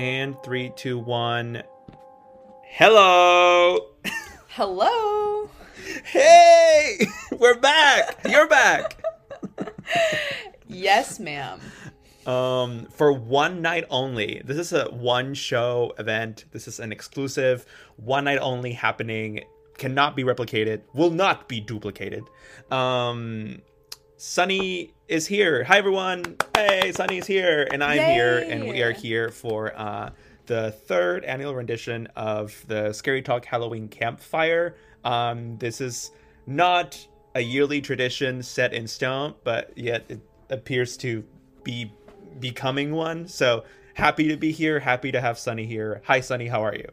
And three, two, one. Hello. Hello. Hey, we're back. You're back. yes, ma'am. Um, for one night only. This is a one show event. This is an exclusive one night only happening. Cannot be replicated. Will not be duplicated. Um, Sunny is here. Hi everyone. Hey, Sunny is here, and I'm Yay. here, and we are here for uh, the third annual rendition of the Scary Talk Halloween Campfire. Um, this is not a yearly tradition set in stone, but yet it appears to be becoming one. So happy to be here. Happy to have Sunny here. Hi, Sunny. How are you?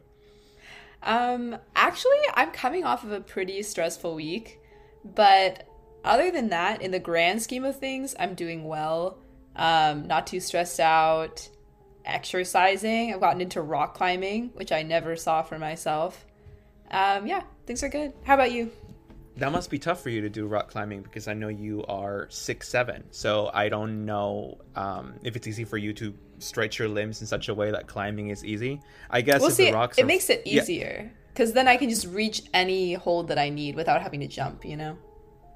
Um, actually, I'm coming off of a pretty stressful week, but other than that, in the grand scheme of things, I'm doing well. Um, not too stressed out. Exercising. I've gotten into rock climbing, which I never saw for myself. Um, yeah, things are good. How about you? That must be tough for you to do rock climbing because I know you are six seven. So I don't know um, if it's easy for you to stretch your limbs in such a way that climbing is easy. I guess We'll if see. the rocks It are- makes it easier because then I can just reach any hold that I need without having to jump. You know.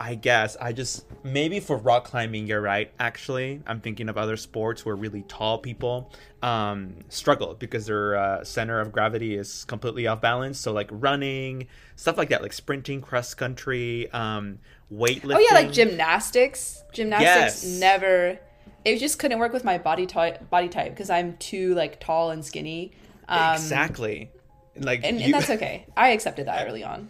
I guess I just maybe for rock climbing you're right. Actually, I'm thinking of other sports where really tall people um, struggle because their uh, center of gravity is completely off balance. So like running, stuff like that, like sprinting, cross country, um, weightlifting. Oh yeah, like gymnastics. Gymnastics Yes. never. It just couldn't work with my body type. Body type because I'm too like tall and skinny. Um, exactly. Like And, you, and that's okay. I accepted that early on.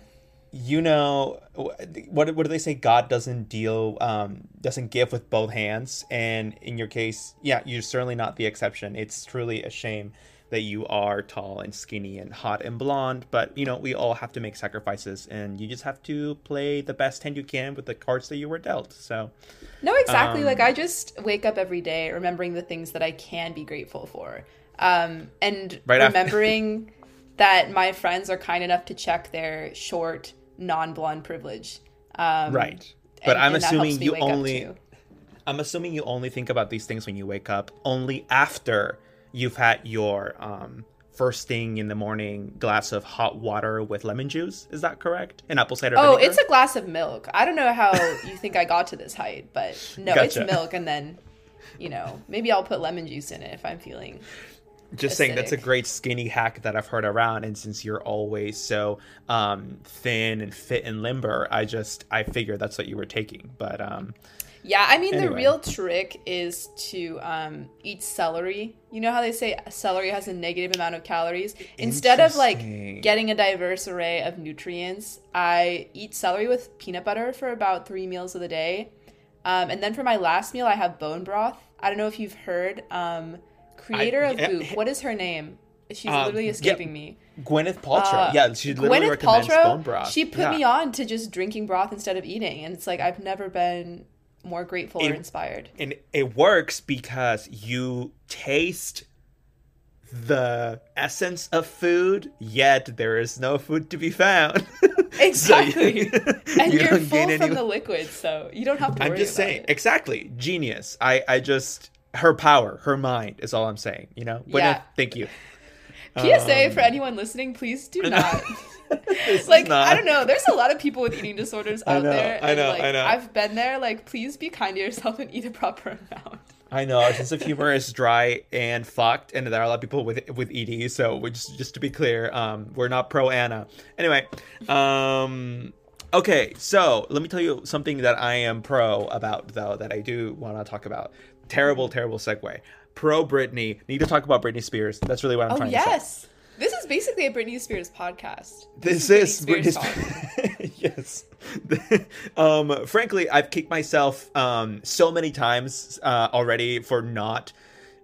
You know what what do they say? God doesn't deal um doesn't give with both hands. And in your case yeah you're certainly not the exception. It's truly a shame that you are tall and skinny and hot and blonde. But you know we all have to make sacrifices and you just have to play the best hand you can with the cards that you were dealt. So No, exactly. Um, like I just wake up every day remembering the things that I can be grateful for, um, and Right remembering that my friends are kind enough to check their short, non-blonde privilege. Um, right but and- i'm and assuming you only i'm assuming you only think about these things when you wake up only after you've had your um first thing in the morning glass of hot water with lemon juice is that correct and apple cider Oh, vinegar? it's a glass of milk. I don't know how you think I got to this height, but no, Gotcha. it's milk, and then, you know, maybe I'll put lemon juice in it if I'm feeling. Just saying that's a great skinny hack that i've heard around and since you're always so um thin and fit and limber i just i figured that's what you were taking but um Yeah, I mean, the real trick is to um, eat celery. You know how they say celery has a negative amount of calories? Instead of like getting a diverse array of nutrients, I eat celery with peanut butter for about three meals of the day. Um, and then for my last meal, I have bone broth. I don't know if you've heard. Um, creator of yeah, Goop, what is her name? She's Um, literally yeah, escaping me. gwyneth paltrow Uh, yeah she literally Gwyneth recommends Paltrow, bone broth she put Yeah. me on to just drinking broth instead of eating, and it's like I've never been more grateful or inspired. and it works because you taste the essence of food yet there is no food to be found So you- Exactly. and you you're full from any- the liquid, so you don't have to worry i'm just saying it. exactly genius i i just her power her mind is all i'm saying you know Gwyneth, Yeah. thank you PSA Um, for anyone listening, please do not. Like not- I don't know, there's a lot of people with eating disorders I out know, there. I and, know, like, I know. I've been there. Like, please be kind to yourself and eat a proper amount. I know our sense of humor is dry and fucked, and there are a lot of people with with ED. So we just just to be clear, um, we're not pro Anna. Anyway, um, okay. So let me tell you something that I am pro about, though, that I do want to talk about. Terrible, terrible segue. Pro Britney. Need to talk about Britney Spears. That's really what I'm Oh trying to say. yes, this is basically a Britney Spears podcast. This is Britney Britney Spears Spears. yes. um, frankly, I've kicked myself um, so many times uh, already for not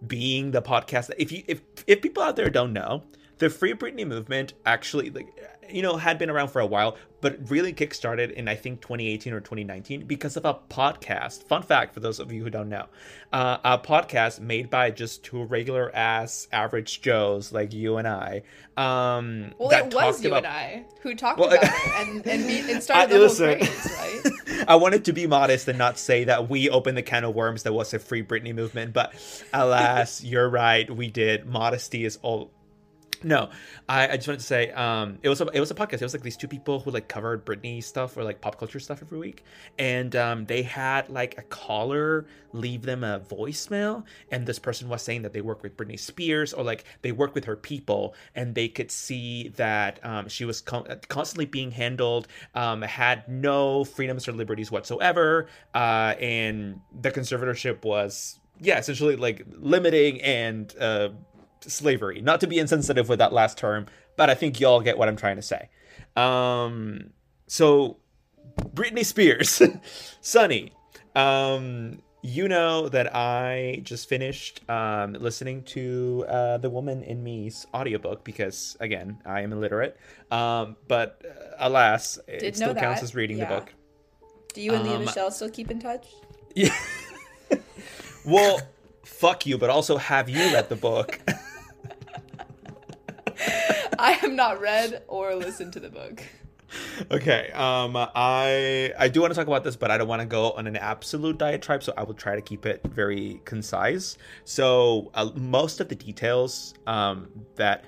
being the podcast. If you if if people out there don't know, the Free Britney movement actually like you know had been around for a while, but really kickstarted in I think 2018 or 2019 because of a podcast. Fun fact for those of you who don't know, uh, a podcast made by just two regular ass average Joes like you and I. Um, Well, it was you about- and I who talked Well, about it and and, we, and started I- the listen. whole craze, right? I wanted to be modest and not say that we opened the can of worms that was a free Britney movement, but alas, you're right. We did. Modesty is all no, I, I just wanted to say um, it was a it was a podcast. It was like these two people who like covered Britney stuff or like pop culture stuff every week, and um, they had like a caller leave them a voicemail, and this person was saying that they work with Britney Spears or like they work with her people, and they could see that um, she was con- constantly being handled, um, had no freedoms or liberties whatsoever, uh, and the conservatorship was yeah essentially like limiting and uh, slavery. Not to be insensitive with that last term, but I think y'all get what I'm trying to say. Um, so, Britney Spears, Sunny, um, you know that I just finished um, listening to uh, The Woman in Me's audiobook because, again, I am illiterate. Um, but uh, alas, Did it still counts as reading Yeah. the book. Do you and Lea Um, Michele still keep in touch? Yeah. well, fuck you, but also have you read the book? I have not read or listened to the book. okay um i i do want to talk about this but i don't want to go on an absolute diatribe so i will try to keep it very concise so uh, most of the details um that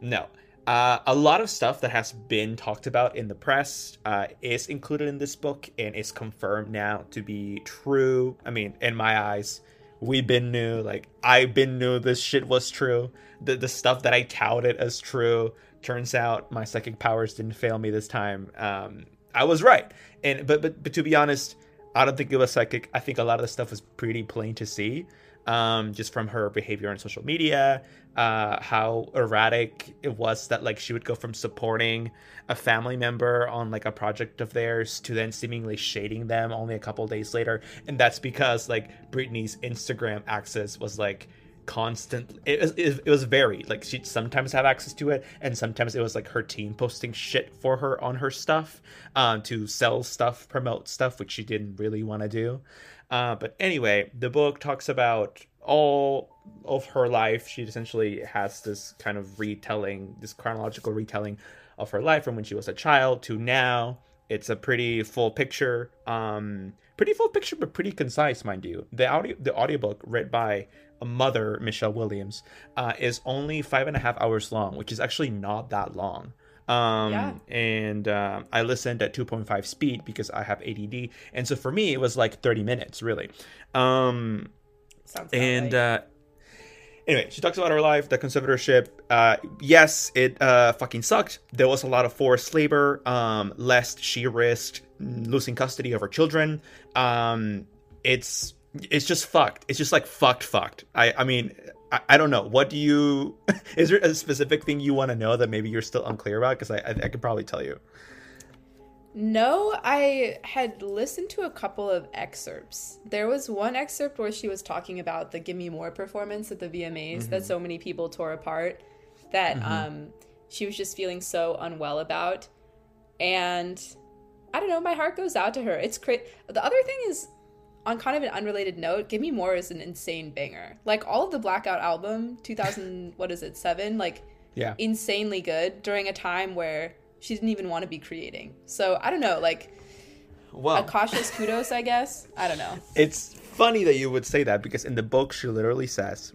no uh, a lot of stuff that has been talked about in the press uh, is included in this book and is confirmed now to be true. I mean, in my eyes, we've been new. Like I've been new. This shit was true. The the stuff that I touted as true turns out my psychic powers didn't fail me this time. Um, I was right. And but but but to be honest, I don't think it was psychic. I think a lot of the stuff was pretty plain to see, um, just from her behavior on social media, uh, how erratic it was that like she would go from supporting a family member on like a project of theirs to then seemingly shading them only a couple days later, and that's because like Britney's Instagram access was like constant it was, it was varied. Like she'd sometimes have access to it and sometimes it was like her team posting shit for her on her stuff um, to sell stuff promote stuff which she didn't really want to do uh, but anyway the book talks about all of her life. She essentially has this kind of retelling this chronological retelling of her life from when she was a child to now. It's a pretty full picture um pretty full picture but pretty concise mind you. The audio the audiobook read by a mother michelle williams uh, is only five and a half hours long which is actually not that long um Yeah. and um, i listened at 2.5 speed because i have add and so for me it was like 30 minutes really. Um Sounds and right. uh anyway she talks about her life the conservatorship. Uh yes it uh fucking sucked. There was a lot of forced labor um lest she risked losing custody of her children. Um it's it's just fucked. It's just like fucked fucked. I i mean I, I don't know. What do you? Is there a specific thing you want to know that maybe you're still unclear about? Because I, I, I could probably tell you. No, I had listened to a couple of excerpts. There was one excerpt where she was talking about the Gimme More performance at the VMAs that so many people tore apart that um, she was just feeling so unwell about. And I don't know, my heart goes out to her. It's great. The other thing is, on kind of an unrelated note, Gimme More is an insane banger. Like all of the Blackout album, 2000, what is it, seven? Like Yeah. insanely good during a time where she didn't even want to be creating. So I don't know, like Well, a cautious kudos, I guess. I don't know. It's funny that you would say that because in the book she literally says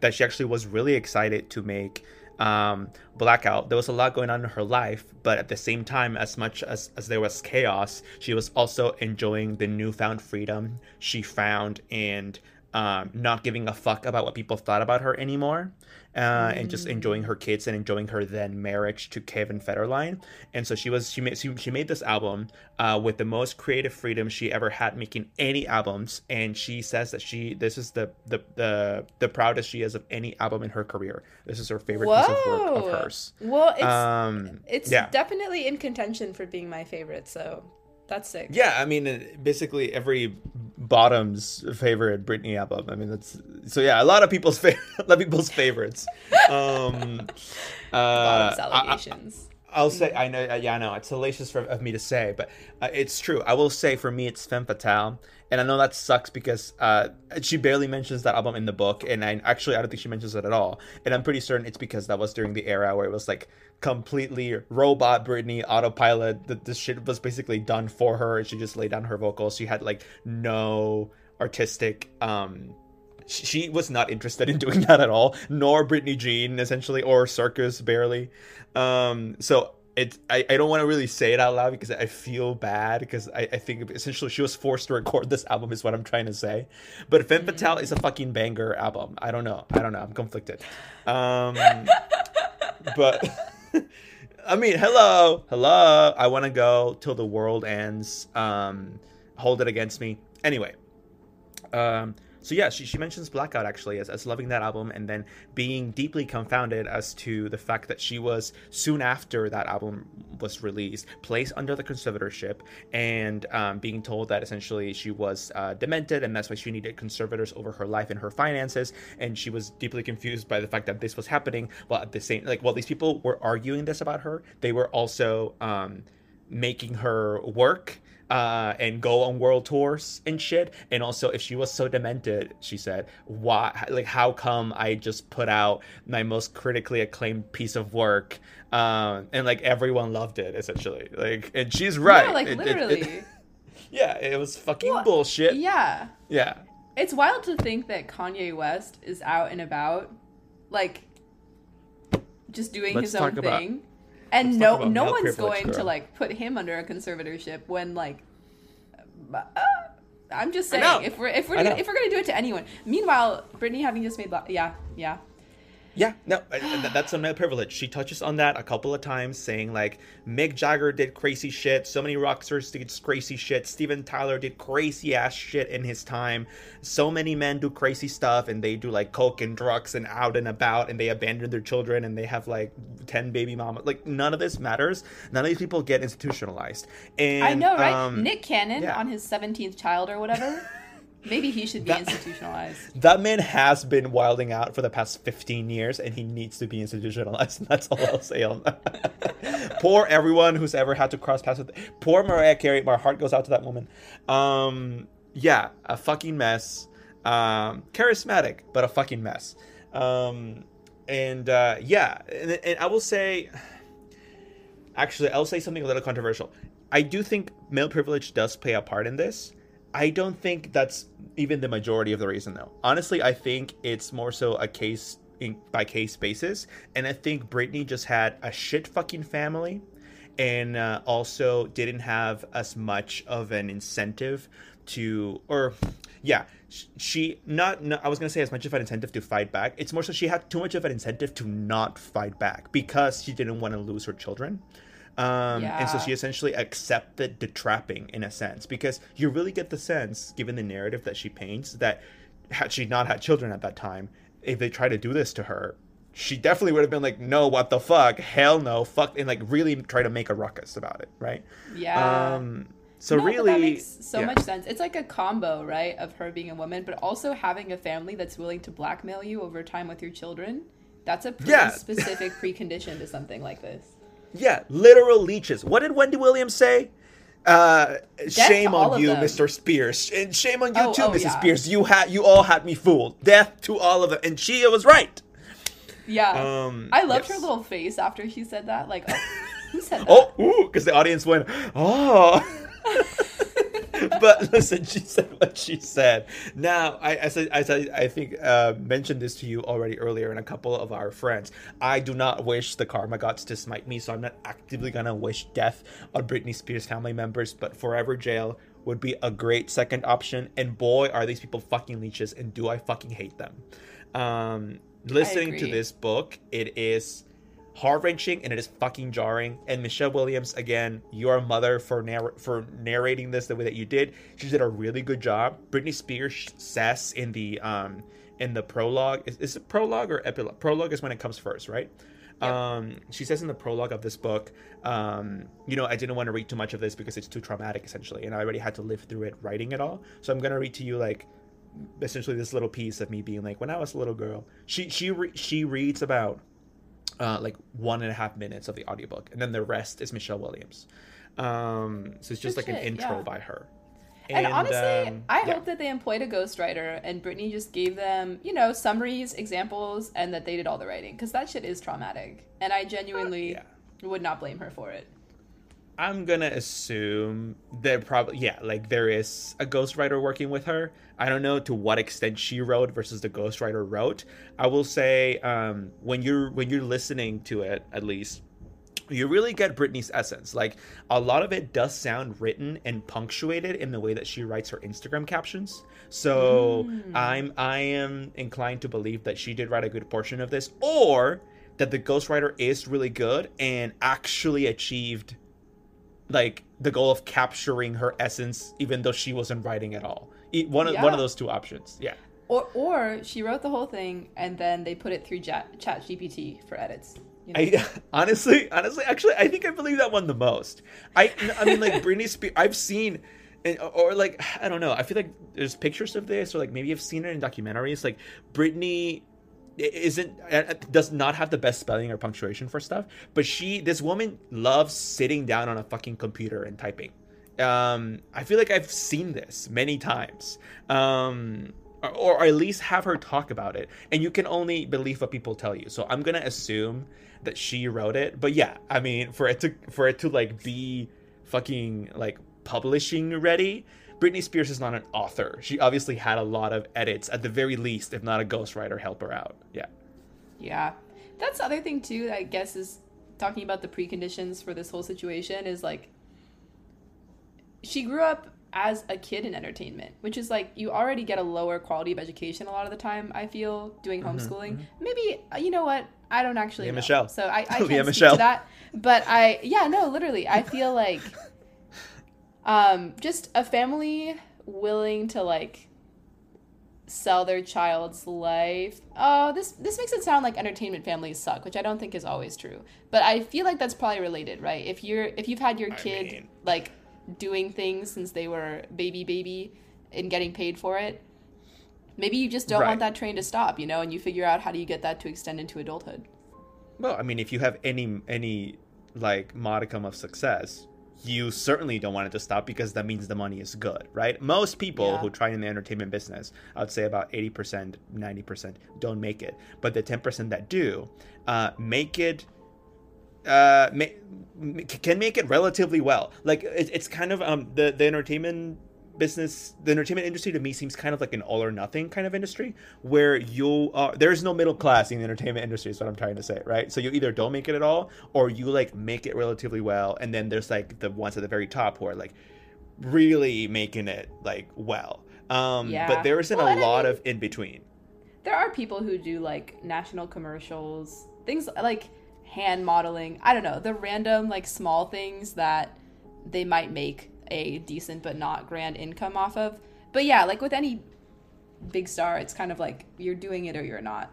that she actually was really excited to make um, Blackout. There was a lot going on in her life, but at the same time, as much as, as there was chaos, she was also enjoying the newfound freedom she found and um, not giving a fuck about what people thought about her anymore. Uh, and just enjoying her kids and enjoying her then marriage to Kevin Federline, and so she was she made she, she made this album uh, with the most creative freedom she ever had making any albums, and she says that she this is the the the, the proudest she is of any album in her career. This is her favorite piece of work of hers. Well, it's Um, it's yeah. definitely in contention for being my favorite. So that's sick. Yeah, I mean, basically every bottom's favorite Britney album. I mean, that's so. Yeah, a lot of people's favorite, a lot of people's favorites. Um, uh, Bottom's I- I- allegations. I'll say I know. Yeah, I know it's hellacious for, of me to say, but uh, it's true. I will say for me, it's Femme Fatale, and I know that sucks because uh, she barely mentions that album in the book, and I actually I don't think she mentions it at all. And I'm pretty certain it's because that was during the era where it was like completely robot Britney autopilot. That this shit was basically done for her, and she just laid down her vocals. She had like no artistic um she was not interested in doing that at all, nor Britney Jean essentially, or Circus barely. Um, so it I, I don't want to really say it out loud because I feel bad because I, I think essentially she was forced to record this album is what I'm trying to say. But Femme Fatale is a fucking banger album. I don't know. I don't know. I'm conflicted. Um, but I mean, hello, hello. I want to go till the world ends. Um, hold it against me. Anyway, um, so yeah, she, she mentions Blackout actually as, as loving that album and then being deeply confounded as to the fact that she was soon after that album was released placed under the conservatorship and um, being told that essentially she was uh, demented and that's why she needed conservators over her life and her finances. And she was deeply confused by the fact that this was happening while at the same like while these people were arguing this about her they were also um, making her work uh, and go on world tours and shit. And also, if she was so demented, she said, "Why? Like, how come I just put out my most critically acclaimed piece of work, um, and like everyone loved it essentially? Like, and she's right. Yeah, like It- it- literally. it- yeah, it was fucking Well, bullshit. yeah. Yeah. It's wild to think that Kanye West is out and about, like, just doing Let's his own talk about- thing, and no no one's going to like put him under a conservatorship when like. uh, I'm just saying, if we're if we're gonna, if we're gonna do it to anyone. Meanwhile, Britney having just made, Bla- yeah, yeah, Yeah, no, that's a male privilege. She touches on that a couple of times, saying like Mick Jagger did crazy shit, so many rock stars did crazy shit, Steven Tyler did crazy ass shit in his time. So many men do crazy stuff, and they do like coke and drugs and out and about, and they abandon their children, and they have like ten baby mamas. Like none of this matters. None of these people get institutionalized. And I know, right? um, Nick Cannon yeah. on his 17th child or whatever. Maybe he should be That- institutionalized. That man has been wilding out for the past 15 years and he needs to be institutionalized. That's all I'll say on that. Poor everyone who's ever had to cross paths with Poor Mariah Carey. My heart goes out to that woman. Um, yeah, a fucking mess. Um, charismatic, but a fucking mess. Um, and uh, yeah, and, and I will say, actually, I'll say something a little controversial. I do think male privilege does play a part in this. I don't think that's even the majority of the reason, though. Honestly, I think it's more so a case in, by case basis, and I think Britney just had a shit fucking family, and uh, also didn't have as much of an incentive to, or yeah, she not, no, I was gonna say as much of an incentive to fight back. It's more so she had too much of an incentive to not fight back because she didn't want to lose her children. Um, And so she essentially accepted the trapping in a sense because you really get the sense, given the narrative that she paints, that had she not had children at that time, if they tried to do this to her, she definitely would have been like, no, what the fuck? Hell no, fuck, and like really try to make a ruckus about it, right? Yeah. Um, so No, really, that makes so yeah. much sense. It's like a combo, right, of her being a woman, but also having a family that's willing to blackmail you over time with your children. That's a pretty Yeah. specific precondition to something like this. Yeah, literal leeches. What did Wendy Williams say? Uh, shame on you, them. Mr. Spears, and shame on you Oh, too, oh, Mrs. yeah. Spears. You had, you all had me fooled. Death to all of them, and she was right. Yeah. Um, I loved yes. her little face after she said that. Like, oh, who said that? Oh, because the audience went, oh. but listen, she said what she said. Now, I, as I, as I, I think uh, mentioned this to you already earlier, and a couple of our friends. I do not wish the karma gods to smite me, so I'm not actively gonna wish death on Britney Spears family members. But forever jail would be a great second option. And boy, are these people fucking leeches, and do I fucking hate them. Um, listening to this book, it is heart wrenching and it is fucking jarring. And Michelle Williams, again, you're mother for narr- for narrating this the way that you did. She did a really good job. Britney Spears says in the um in the prologue, is, is it prologue or epilogue? Prologue is when it comes first, right? Yep. Um, she says in the prologue of this book, um, you know, I didn't want to read too much of this because it's too traumatic, essentially, and I already had to live through it writing it all. So I'm gonna read to you like essentially this little piece of me being like, when I was a little girl, she she re- she reads about uh, like one and a half minutes of the audiobook, and then the rest is Michelle Williams. Um, so it's just Good like an intro yeah. by her. And, honestly, um, I yeah. hope that they employed a ghostwriter and Britney just gave them, you know, summaries, examples, and that they did all the writing because that shit is traumatic, and I genuinely yeah. would not blame her for it. I'm gonna assume there probably yeah, like there is a ghostwriter working with her. I don't know to what extent she wrote versus the ghostwriter wrote. I will say um, when you're when you're listening to it, at least you really get Britney's essence. Like a lot of it does sound written and punctuated in the way that she writes her Instagram captions. So I'm I am inclined to believe that she did write a good portion of this, or that the ghostwriter is really good and actually achieved like the goal of capturing her essence, even though she wasn't writing at all. One of one of those two options. Yeah. Or, or she wrote the whole thing and then they put it through Chat, Chat GPT for edits. You know? I honestly, honestly, actually, I think I believe that one the most. I, I mean, like Britney Spears. I've seen, and, or like I don't know. I feel like there's pictures of this, or like maybe I've seen it in documentaries. Like Britney isn't uh, does not have the best spelling or punctuation for stuff, but she, this woman, loves sitting down on a fucking computer and typing. Um, I feel like I've seen this many times. Um, or, or at least have her talk about it and you can only believe what people tell you so i'm gonna assume that she wrote it but yeah i mean for it to for it to like be fucking like publishing ready britney spears is not an author she obviously had a lot of edits at the very least if not a ghostwriter help her out yeah Yeah. That's the other thing too, I guess, is talking about the preconditions for this whole situation is like she grew up as a kid in entertainment, which is like you already get a lower quality of education a lot of the time, I feel, doing homeschooling. Maybe uh, you know what? I don't actually Lea know. Michele. So I, I Lea can't speak Michele. to that. But I yeah, no, literally. I feel like um just a family willing to like sell their child's life. Oh, this this makes it sound like entertainment families suck, which I don't think is always true. But I feel like that's probably related, right? If you're if you've had your I kid mean- like doing things since they were baby baby and getting paid for it, maybe you just don't Right. want that train to stop, you know, and you figure out how do you get that to extend into adulthood. well i mean if you have any any like modicum of success you certainly don't want it to stop because that means the money is good right? Most people Yeah. who try in the entertainment business i would say about 80% 90% don't make it. But the 10% that do uh, make it uh can make it relatively well. Like it, it's kind of um the the entertainment business the entertainment industry to me seems kind of like an all or nothing kind of industry where you are there's no middle class in the entertainment industry is what i'm trying to say right so you either don't make it at all or you like make it relatively well and then there's like the ones at the very top who are like really making it like well um Yeah. but there isn't Well, a and I lot mean- of in between There are people who do like national commercials, things like hand modeling. I don't know, the random like small things that they might make a decent but not grand income off of. But yeah, like with any big star, it's kind of like you're doing it or you're not.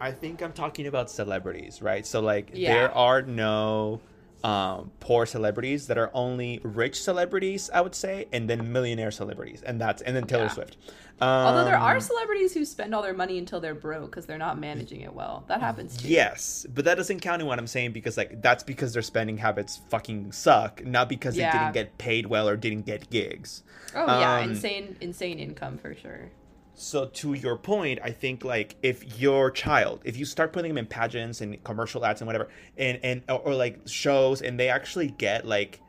I think I'm talking about celebrities, right? So like Yeah. there are no um poor celebrities that are only rich celebrities, I would say, and then millionaire celebrities. And that's and then Taylor Yeah. Swift. Um, Although there are celebrities who spend all their money until they're broke because they're not managing it well. That happens too. Yes, but that doesn't count in what I'm saying because like that's because their spending habits fucking suck, not because Yeah. they didn't get paid well or didn't get gigs. Oh yeah, Um, insane, insane income for sure. So to your point, I think like if your child, if you start putting them in pageants and commercial ads and whatever, and and or, or like shows, and they actually get like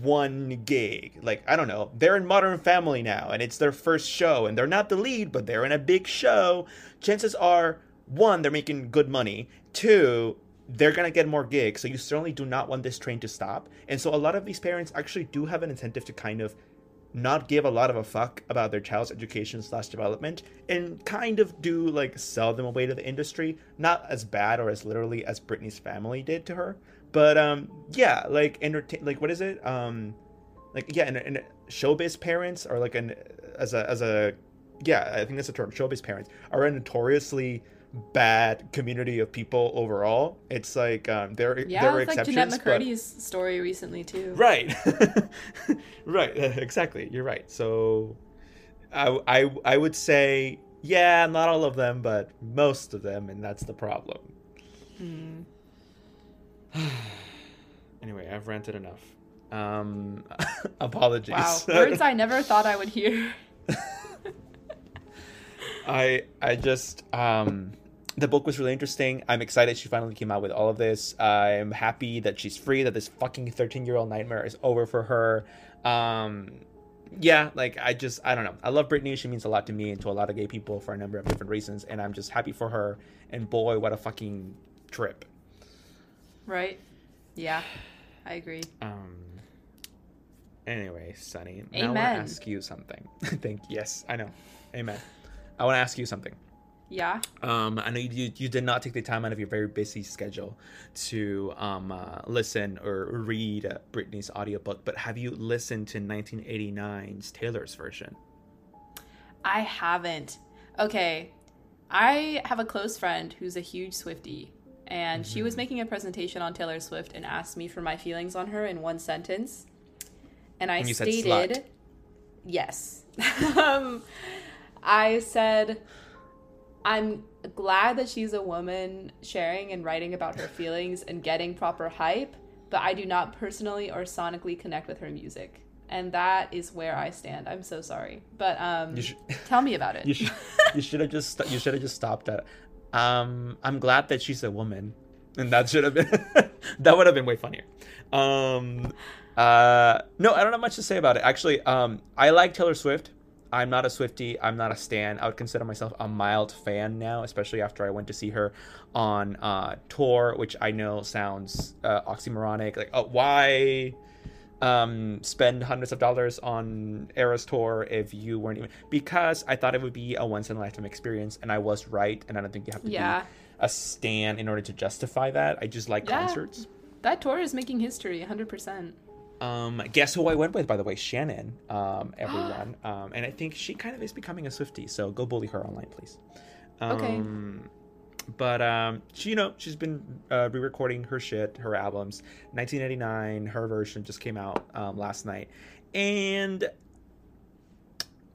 one gig, like I don't know, they're in Modern Family now, and it's their first show, and they're not the lead, but they're in a big show. Chances are, one, they're making good money. Two, they're gonna get more gigs. So you certainly do not want this train to stop. And so a lot of these parents actually do have an incentive to kind of not give a lot of a fuck about their child's education slash development and kind of do like sell them away to the industry. Not as bad or as literally as britney's family did to her. But um yeah like entertain like what is it? Um like yeah and, and showbiz parents are like an as a as a yeah i think that's the term showbiz parents are notoriously bad community of people overall it's like um there Yeah, there are it's like exceptions Jennette but- McCurdy's story recently too. Right. right. Exactly. You're right. So I, I I would say yeah, not all of them, but most of them, and that's the problem. Hmm. anyway, I've ranted enough. Um, apologies. Wow, words I never thought I would hear. I I just um the book was really interesting. I'm excited she finally came out with all of this. I'm happy that she's free, that this fucking 13 year old nightmare is over for her. Um, yeah, like I just, I don't know. I love Britney. She means a lot to me and to a lot of gay people for a number of different reasons. And I'm just happy for her. And boy, what a fucking trip. Right. Yeah, I agree. Um, anyway, Sunny, now I want to Amen. ask you something. Thank Yes, I know. Amen. I want to ask you something. Yeah. Um, I know you, you you did not take the time out of your very busy schedule to um, uh, listen or read uh, Britney's audiobook, but have you listened to 1989's Taylor's version? I haven't. Okay. I have a close friend who's a huge Swifty, and she was making a presentation on Taylor Swift and asked me for my feelings on her in one sentence. And I And stated, yes. um, I said, I'm glad that she's a woman sharing and writing about her feelings and getting proper hype, but I do not personally or sonically connect with her music. And that is where I stand. I'm so sorry. But um, should- tell me about it. You should you should have just st- you should have just stopped at. Um, I'm glad that she's a woman, and that should have been that would have been way funnier. Um, uh, no, I don't have much to say about it. Actually, um, I like Taylor Swift. I'm not a Swifty. I'm not a stan. I would consider myself a mild fan now, especially after I went to see her on uh, tour, which I know sounds uh, oxymoronic. Like, oh, why? um, spend hundreds of dollars on Eras tour if you weren't even because I thought it would be a once in a lifetime experience, and I was right. And I don't think you have to Yeah. be a stan in order to justify that. I just like Yeah. concerts. That tour is making history, 100%. Um, guess who I went with, by the way, Shannon. Um, everyone, um, and I think she kind of is becoming a Swifty. So go bully her online, please. Okay. Um, But um, she, you know, she's been uh, re-recording her shit, her albums. 1989, her version just came out um, last night, and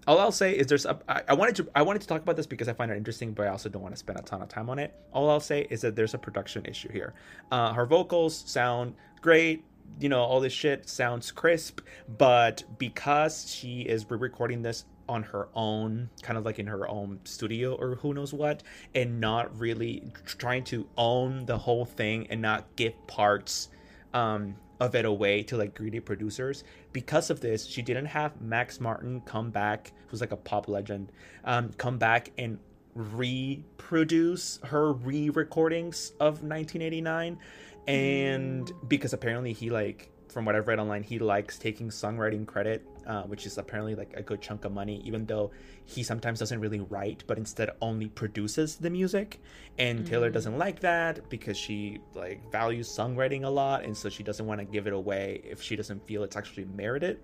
all I'll say is there's a, I, I wanted to I wanted to talk about this because I find it interesting, but I also don't want to spend a ton of time on it. All I'll say is that there's a production issue here. Uh, her vocals sound great, you know, all this shit sounds crisp, but because she is re-recording this on her own, kind of like in her own studio or who knows what, and not really trying to own the whole thing and not give parts um, of it away to like greedy producers. Because of this, she didn't have Max Martin come back, who's like a pop legend, um, come back and reproduce her re-recordings of 1989 and because apparently he like from what i've read online he likes taking songwriting credit uh, which is apparently like a good chunk of money even though he sometimes doesn't really write but instead only produces the music. And taylor doesn't like that because she like values songwriting a lot and so she doesn't want to give it away if she doesn't feel it's actually merited.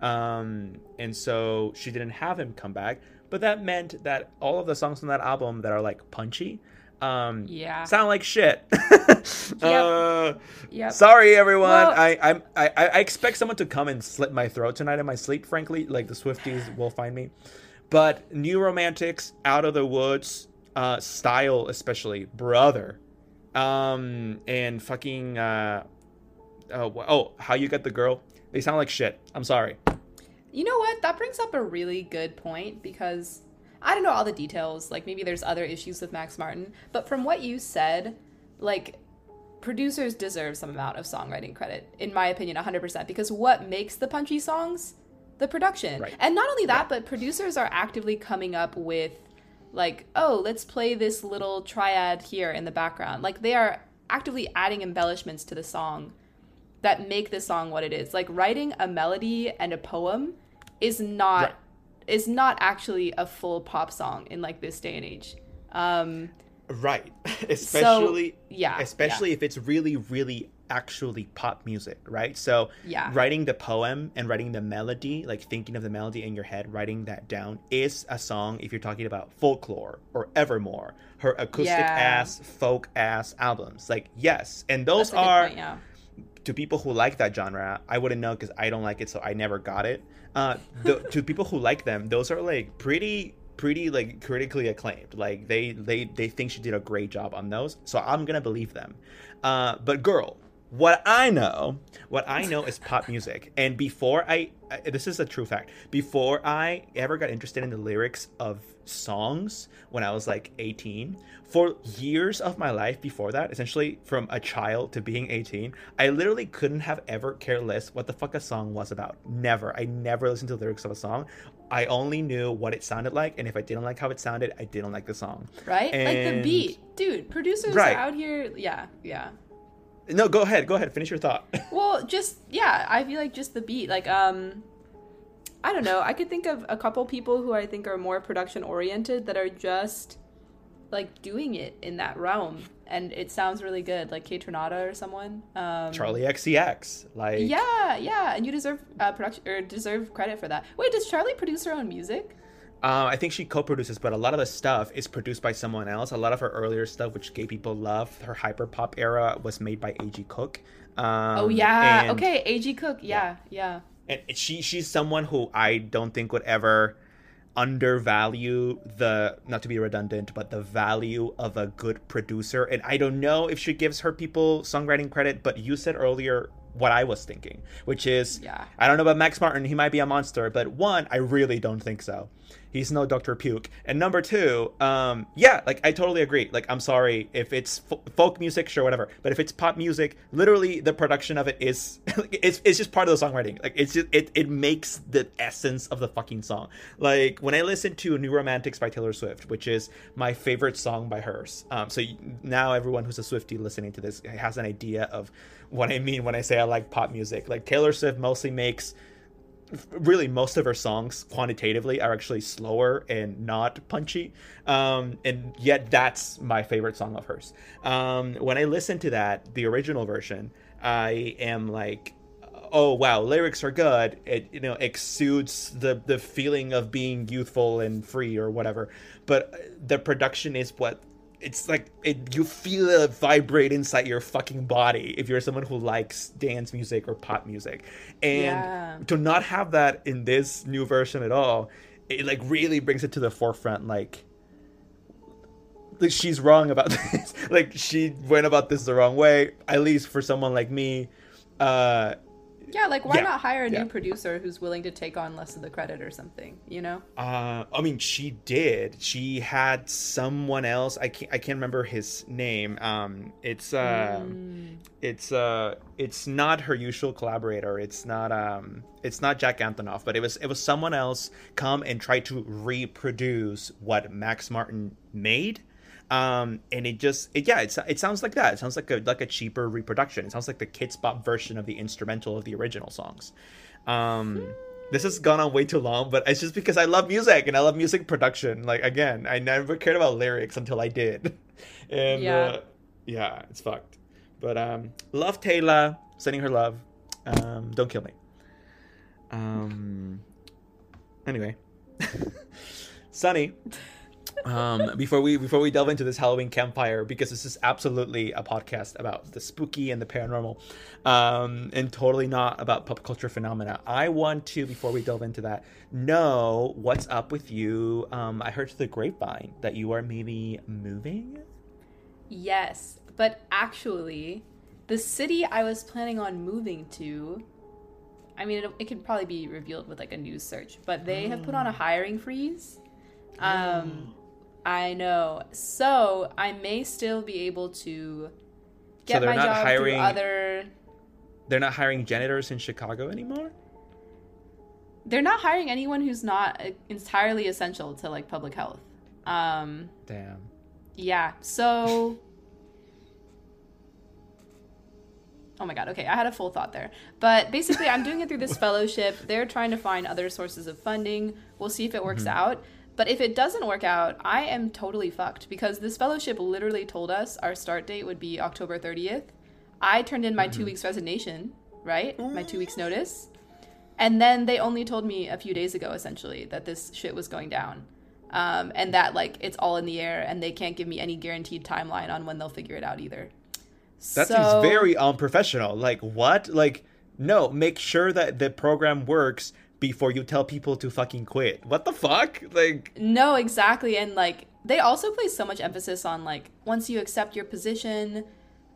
Um, and so she didn't have him come back but that meant that all of the songs on that album that are like punchy um, Yeah. sound like shit. uh, Yep. Sorry, everyone. Well- I, I'm, I I expect someone to come and slit my throat tonight in my sleep. Frankly, like the Swifties will find me. But New Romantics, Out of the Woods, uh, style especially, brother, um, and fucking uh, uh, oh, how you get the girl? They sound like shit. I'm sorry. You know what? That brings up a really good point because I don't know all the details. Like maybe there's other issues with Max Martin, but from what you said, like producers deserve some amount of songwriting credit, in my opinion, 100%. Because what makes the punchy songs? The production. Right. And not only that, but producers are actively coming up with, like, oh, let's play this little triad here in the background. Like, they are actively adding embellishments to the song that make the song what it is. Like, writing a melody and a poem is not. Right. Is not actually a full pop song in like this day and age. Um, Right. Especially yeah, especially if it's really really actually pop music, right? So Yeah. writing the poem and writing the melody, like thinking of the melody in your head, writing that down is a song if you're talking about folklore or Evermore, her acoustic Yeah. ass folk ass albums. Like yes, and those That's a good are point, yeah. to people who like that genre, I wouldn't know because I don't like it, so I never got it. Uh, the, to people who like them, those are like pretty pretty like critically acclaimed. Like they they they think she did a great job on those, so I'm gonna believe them. Uh, but girl, what I know, what I know is pop music. And before I, I, this is a true fact. Before I ever got interested in the lyrics of songs when I was like 18, for years of my life before that, essentially from a child to being 18, I literally couldn't have ever cared less what the fuck a song was about. Never. I never listened to the lyrics of a song. I only knew what it sounded like, and if I didn't like how it sounded, I didn't like the song. Right? And- Like the beat. Dude, producers Right. are out here. Yeah, yeah. No, go ahead. Go ahead. Finish your thought. Well, just yeah, I feel like just the beat. Like um I don't know. I could think of a couple people who I think are more production oriented that are just like doing it in that realm and it sounds really good like Kaytranada or someone. Um Charli XCX. Like Yeah, yeah, and you deserve uh, production or deserve credit for that. Wait, does Charli produce her own music? Uh, I think she co-produces, but a lot of the stuff is produced by someone else. A lot of her earlier stuff, which gay people love, her hyperpop era, was made by A.G. Cook. Um, oh yeah. and- okay, AG Cook. Yeah, yeah. and she she's someone who I don't think would ever undervalue the not to be redundant, but the value of a good producer. And I don't know if she gives her people songwriting credit, but you said earlier what I was thinking, which is Yeah. I don't know about Max Martin, he might be a monster, but one, I really don't think so. He's no Dr. Puke. And number two, um, yeah, like I totally agree. Like I'm sorry if it's fo- folk music, sure, whatever. But if it's pop music, literally the production of it is it's it's just part of the songwriting. Like it's just it it makes the essence of the fucking song. Like when I listen to New Romantics by Taylor Swift, which is my favorite song by hers. Um, so now everyone who's a Swiftie listening to this has an idea of what I mean when I say I like pop music. Like Taylor Swift mostly makes really most of her songs quantitatively are actually slower and not punchy. Um, and yet that's my favorite song of hers. Um, when i listen to that the original version i am like oh wow lyrics are good. It you know exudes the the feeling of being youthful and free or whatever. But the production is what it's like it, you feel it vibrate inside your fucking body if you're someone who likes dance music or pop music. And Yeah. to not have that in this new version at all it like really brings it to the forefront like like she's wrong about this. Like she went about this the wrong way at least for someone like me. Uh Yeah, like why Yeah, not hire a yeah. new producer who's willing to take on less of the credit or something, you know? Uh, I mean, she did. She had someone else. I can't. I can't remember his name. Um, it's uh, it's uh, it's not her usual collaborator. It's not um, it's not Jack Antonoff, but it was it was someone else come and try to reproduce what Max Martin made. Um, and it just it, yeah, it's it sounds like that. It sounds like a like a cheaper reproduction. It sounds like the Kidz Bop version of the instrumental of the original songs. Um, this has gone on way too long, but it's just because I love music and I love music production. Like again, I never cared about lyrics until I did, and Yeah. uh, yeah, it's fucked. But um, love Taylor, sending her love. Um, don't kill me. Um. Anyway, Sunny. um, before we before we delve into this Halloween campfire, because this is absolutely a podcast about the spooky and the paranormal, um, and totally not about pop culture phenomena. I want to, before we delve into that, know what's up with you. Um, I heard through the grapevine that you are maybe moving. Yes, but actually, the city I was planning on moving to, I mean, it, it could probably be revealed with like a news search, but they have put on a hiring freeze. Um, I know. So I may still be able to get they're my not job hiring- through other. They're not hiring janitors in Chicago anymore. They're not hiring anyone who's not entirely essential to like public health. Um, Damn. Yeah. So. Oh my god. Okay, I had a full thought there. But basically, I'm doing it through this fellowship. They're trying to find other sources of funding. We'll see if it works out. But if it doesn't work out, I am totally fucked because this fellowship literally told us our start date would be October 30th. I turned in my two weeks resignation, right? My two weeks notice. And then they only told me a few days ago, essentially, that this shit was going down. Um, and that, like, it's all in the air and they can't give me any guaranteed timeline on when they'll figure it out either. That So- seems very unprofessional. Like what? Like no, make sure that the program works before you tell people to fucking quit. What the fuck? Like No, exactly. And like they also place so much emphasis on like once you accept your position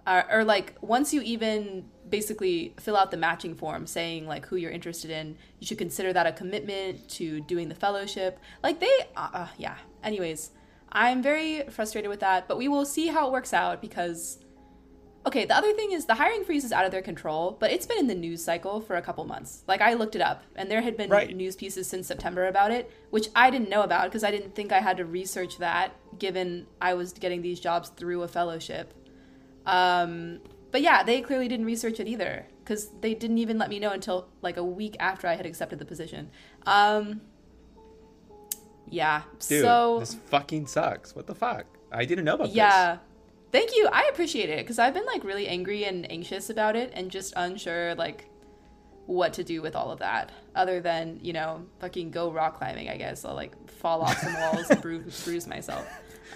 uh, or like once you even basically fill out the matching form saying like who you're interested in, you should consider that a commitment to doing the fellowship. Like they uh, uh, yeah. Anyways, I'm very frustrated with that, but we will see how it works out because Okay, the other thing is the hiring freeze is out of their control, but it's been in the news cycle for a couple months. Like I looked it up, and there had been Right. news pieces since September about it, which I didn't know about because I didn't think I had to research that, given I was getting these jobs through a fellowship. Um, but yeah, they clearly didn't research it either because they didn't even let me know until like a week after I had accepted the position. Um, yeah, dude, so this fucking sucks. What the fuck? I didn't know about this. yeah. Thank you. I appreciate it because I've been like really angry and anxious about it and just unsure like what to do with all of that other than, you know, fucking go rock climbing, I guess. I'll like fall off some walls and bruise, bruise myself.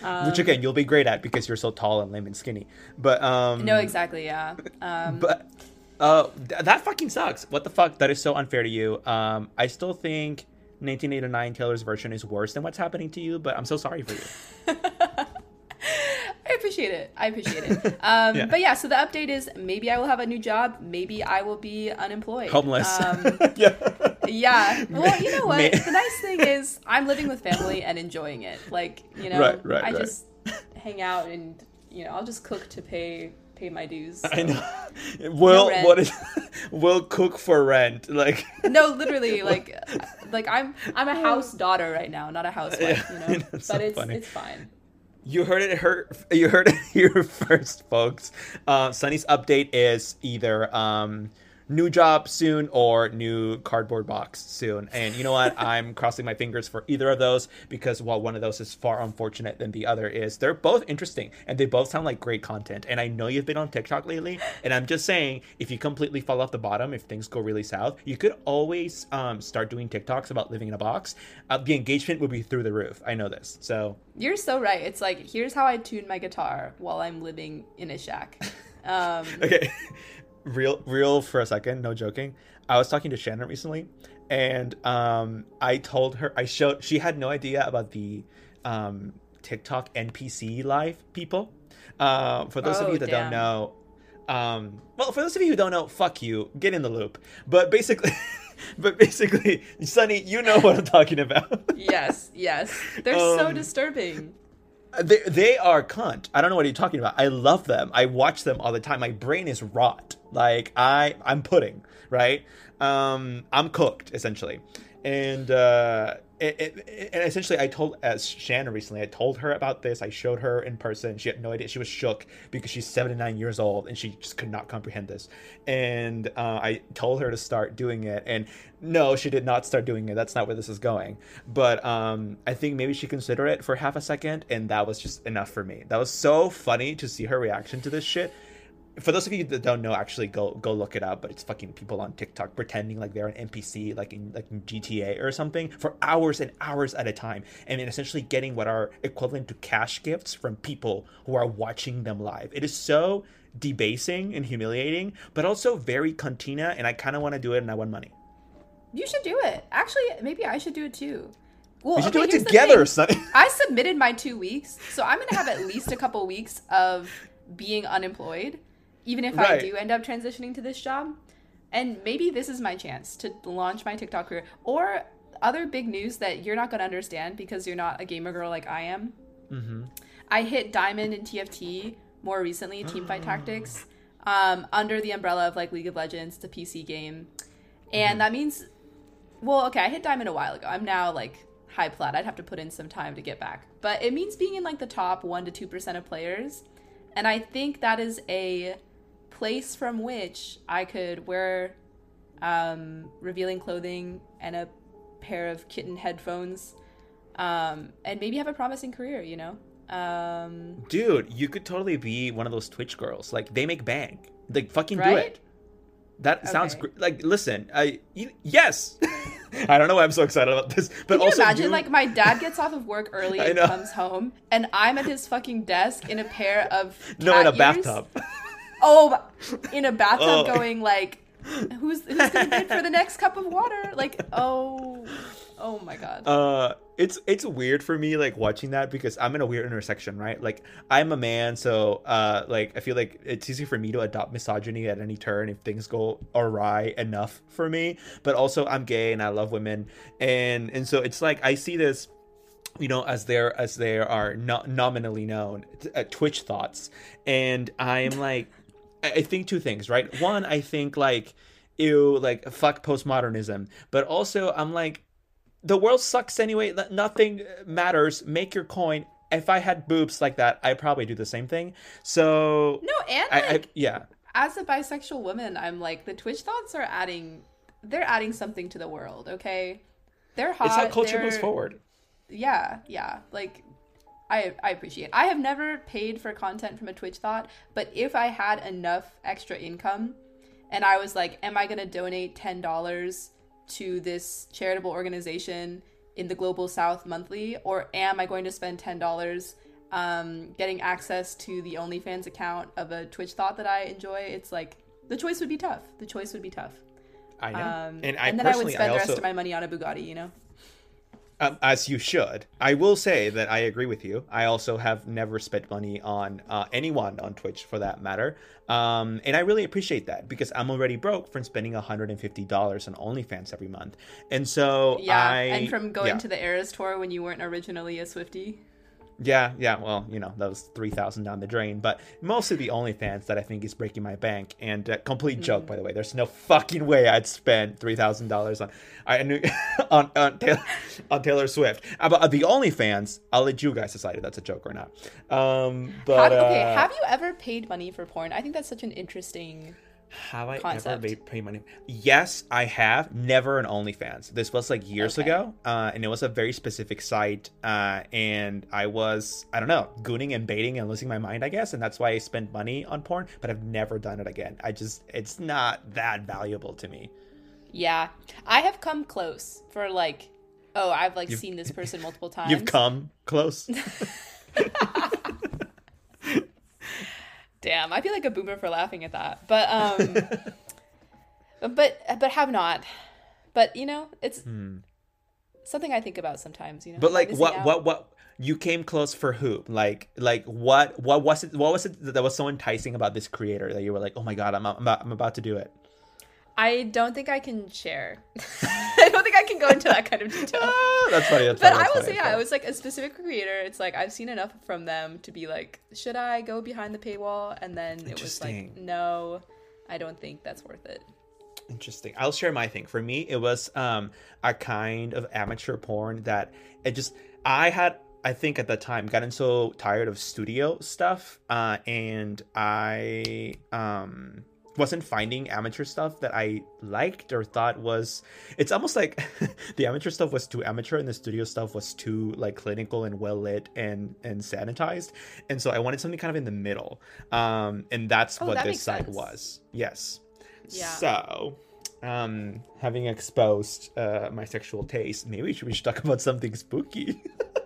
Um, Which again, you'll be great at because you're so tall and lame and skinny. But um no, exactly. Yeah. Um, But uh, th- that fucking sucks. What the fuck? That is so unfair to you. Um, I still think 1989 Taylor's version is worse than what's happening to you, but I'm so sorry for you. I appreciate it. I appreciate it. Um, Yeah. But yeah, so the update is maybe I will have a new job. Maybe I will be unemployed. Homeless. Um, yeah. yeah. Well, you know what? The nice thing is I'm living with family and enjoying it. Like, you know, Right, right, I right. just hang out and, you know, I'll just cook to pay pay my dues. I know. Will rent. what is will cook for rent? Like No, literally, like, like I'm I'm a house daughter right now, not a housewife. Yeah, You know, but so it's funny. it's fine. You heard it her you heard it here first, folks. Uh, Sunny's update is either um, new job soon or new cardboard box soon. And you know what? I'm crossing my fingers for either of those because while one of those is far unfortunate than the other is, they're both interesting and they both sound like great content. And I know you've been on TikTok lately, and I'm just saying, if you completely fall off the bottom, if things go really south, you could always um, start doing TikToks about living in a box. Uh, the engagement would be through the roof. I know this. So You're so right. It's like here's how I tune my guitar while I'm living in a shack. Um, okay real real for a second no joking. I was talking to shannon recently and um i told her i showed she had no idea about the um tiktok npc live people. Uh, for those of Oh, you that damn. don't know um well for those of you who don't know fuck you. Get in the loop. But basically but basically sunny you know what i'm talking about. Yes, yes, they're so Um, disturbing. They, they are cunt. I don't know what you're talking about. I love them. I watch them all the time. My brain is rot. Like I I'm pudding, right? Um I'm cooked essentially. And uh and essentially I told as Shannon recently, I told her about this. I showed her in person. She had no idea. She was shook because she's 79 years old and she just could not comprehend this. And uh, I told her to start doing it. And no, she did not start doing it. That's not where this is going. But um, I think maybe she considered it for half a second, and that was just enough for me. That was so funny to see her reaction to this shit. For those of you that don't know, actually go go look it up. But it's fucking people on TikTok pretending like they're an NPC, like in like in GTA or something, for hours and hours at a time, and then essentially getting what are equivalent to cash gifts from people who are watching them live. It is so debasing and humiliating, but also very cantina, and I kind of want to do it, and I want money. You should do it. Actually, maybe I should do it too. Well, We should okay, do it together. I submitted my two weeks, so I'm gonna have at least a couple weeks of being unemployed, even if I do end up transitioning to this job. And maybe this is my chance to launch my TikTok career. Or other big news that you're not gonna understand because you're not a gamer girl like I am. Mm-hmm. I hit Diamond in TFT more recently, Teamfight Tactics, um, under the umbrella of like League of Legends, a PC game. And that means, well, okay, I hit Diamond a while ago. I'm now like high plat. I'd have to put in some time to get back. But it means being in like the top 1% to 2% of players. And I think that is a place from which I could wear um, revealing clothing and a pair of kitten headphones um, and maybe have a promising career, you know? Um, Dude, you could totally be one of those Twitch girls. Like they make bank. Like fucking do it. That sounds Okay. great. Like, listen, I you, yes. I don't know why I'm so excited about this, but Can you also imagine, you- like, my dad gets off of work early and comes home, and I'm at his fucking desk in a pair of no in a ears? bathtub. Oh, in a bathtub, Oh. going like, who's who's gonna bid for the next cup of water? Like, oh, oh my god. Uh, it's it's weird for me like watching that because I'm in a weird intersection, right? Like I'm a man, so uh, like I feel like it's easy for me to adopt misogyny at any turn if things go awry enough for me. But also I'm gay and I love women, and and so it's like I see this you know as there as they are not nominally known uh, twitch thots and i'm like I think two things, right? One, I think like ew, like fuck postmodernism, but also I'm like the world sucks anyway. Nothing matters. Make your coin. If I had boobs like that, I'd probably do the same thing. So no, and I, like, I, yeah, as a bisexual woman, I'm like the Twitch thots are adding. They're adding something to the world. Okay, they're hot. It's how culture they're, moves forward. Yeah, yeah. Like I, I appreciate. I have never paid for content from a Twitch thot, but if I had enough extra income and I was like, am I going to donate $10 to this charitable organization in the global south monthly or am I going to spend $10 um, getting access to the OnlyFans account of a Twitch thot that I enjoy? It's like the choice would be tough. The choice would be tough. I know. Um, and I and then I would spend I the rest of my money on a Bugatti, you know? Um, as you should. I will say that I agree with you. I also have never spent money on uh, anyone on Twitch for that matter. Um, and I really appreciate that because I'm already broke from spending $150 on OnlyFans every month. And so Yeah, I. and from going yeah. to the Eras tour when you weren't originally a Swifty. Yeah, yeah. Well, you know, that was three thousand down the drain. But mostly the OnlyFans that I think is breaking my bank. And uh, complete joke, Mm. by the way. There's no fucking way I'd spend three thousand dollars on I knew on on Taylor, on Taylor Swift. About the OnlyFans, I'll let you guys decide if that's a joke or not. Um, but Have- okay, uh, have you ever paid money for porn? I think that's such an interesting. Have I concept. ever paid, money? Yes, I have. Never an OnlyFans. This was like years Okay. ago, uh, and it was a very specific site. Uh, and I was, I don't know, gooning and baiting and losing my mind, I guess, and that's why I spent money on porn. But I've never done it again. I just, it's not that valuable to me. Yeah, I have come close for like, oh, I've like You've- seen this person multiple times. You've come close. Damn, I feel like a boomer for laughing at that, but um, but but have not. But you know, it's something I think about sometimes. You know, Hmm. But like, what, what, what? You came close for who? Like, like what? What was it? What was it that was so enticing about this creator that you were like, oh my god, I'm, I'm, about, I'm about to do it. I don't think I can share. I don't think I can go into that kind of detail. Ah, that's funny. That's but funny, I will funny, say, yeah, it was like a specific creator. It's like I've seen enough from them to be like, should I go behind the paywall? And then it was like, no, I don't think that's worth it. Interesting. I'll share my thing. For me, it was um a kind of amateur porn that it just I had I think at the time gotten so tired of studio stuff uh and I um wasn't finding amateur stuff that I liked or thought was it's almost like the amateur stuff was too amateur and the studio stuff was too like clinical and well lit and and sanitized and so I wanted something kind of in the middle um and that's Oh, what that this site sense. was yes Yeah. so, um, having exposed uh, my sexual taste, maybe we should, we should talk about something spooky.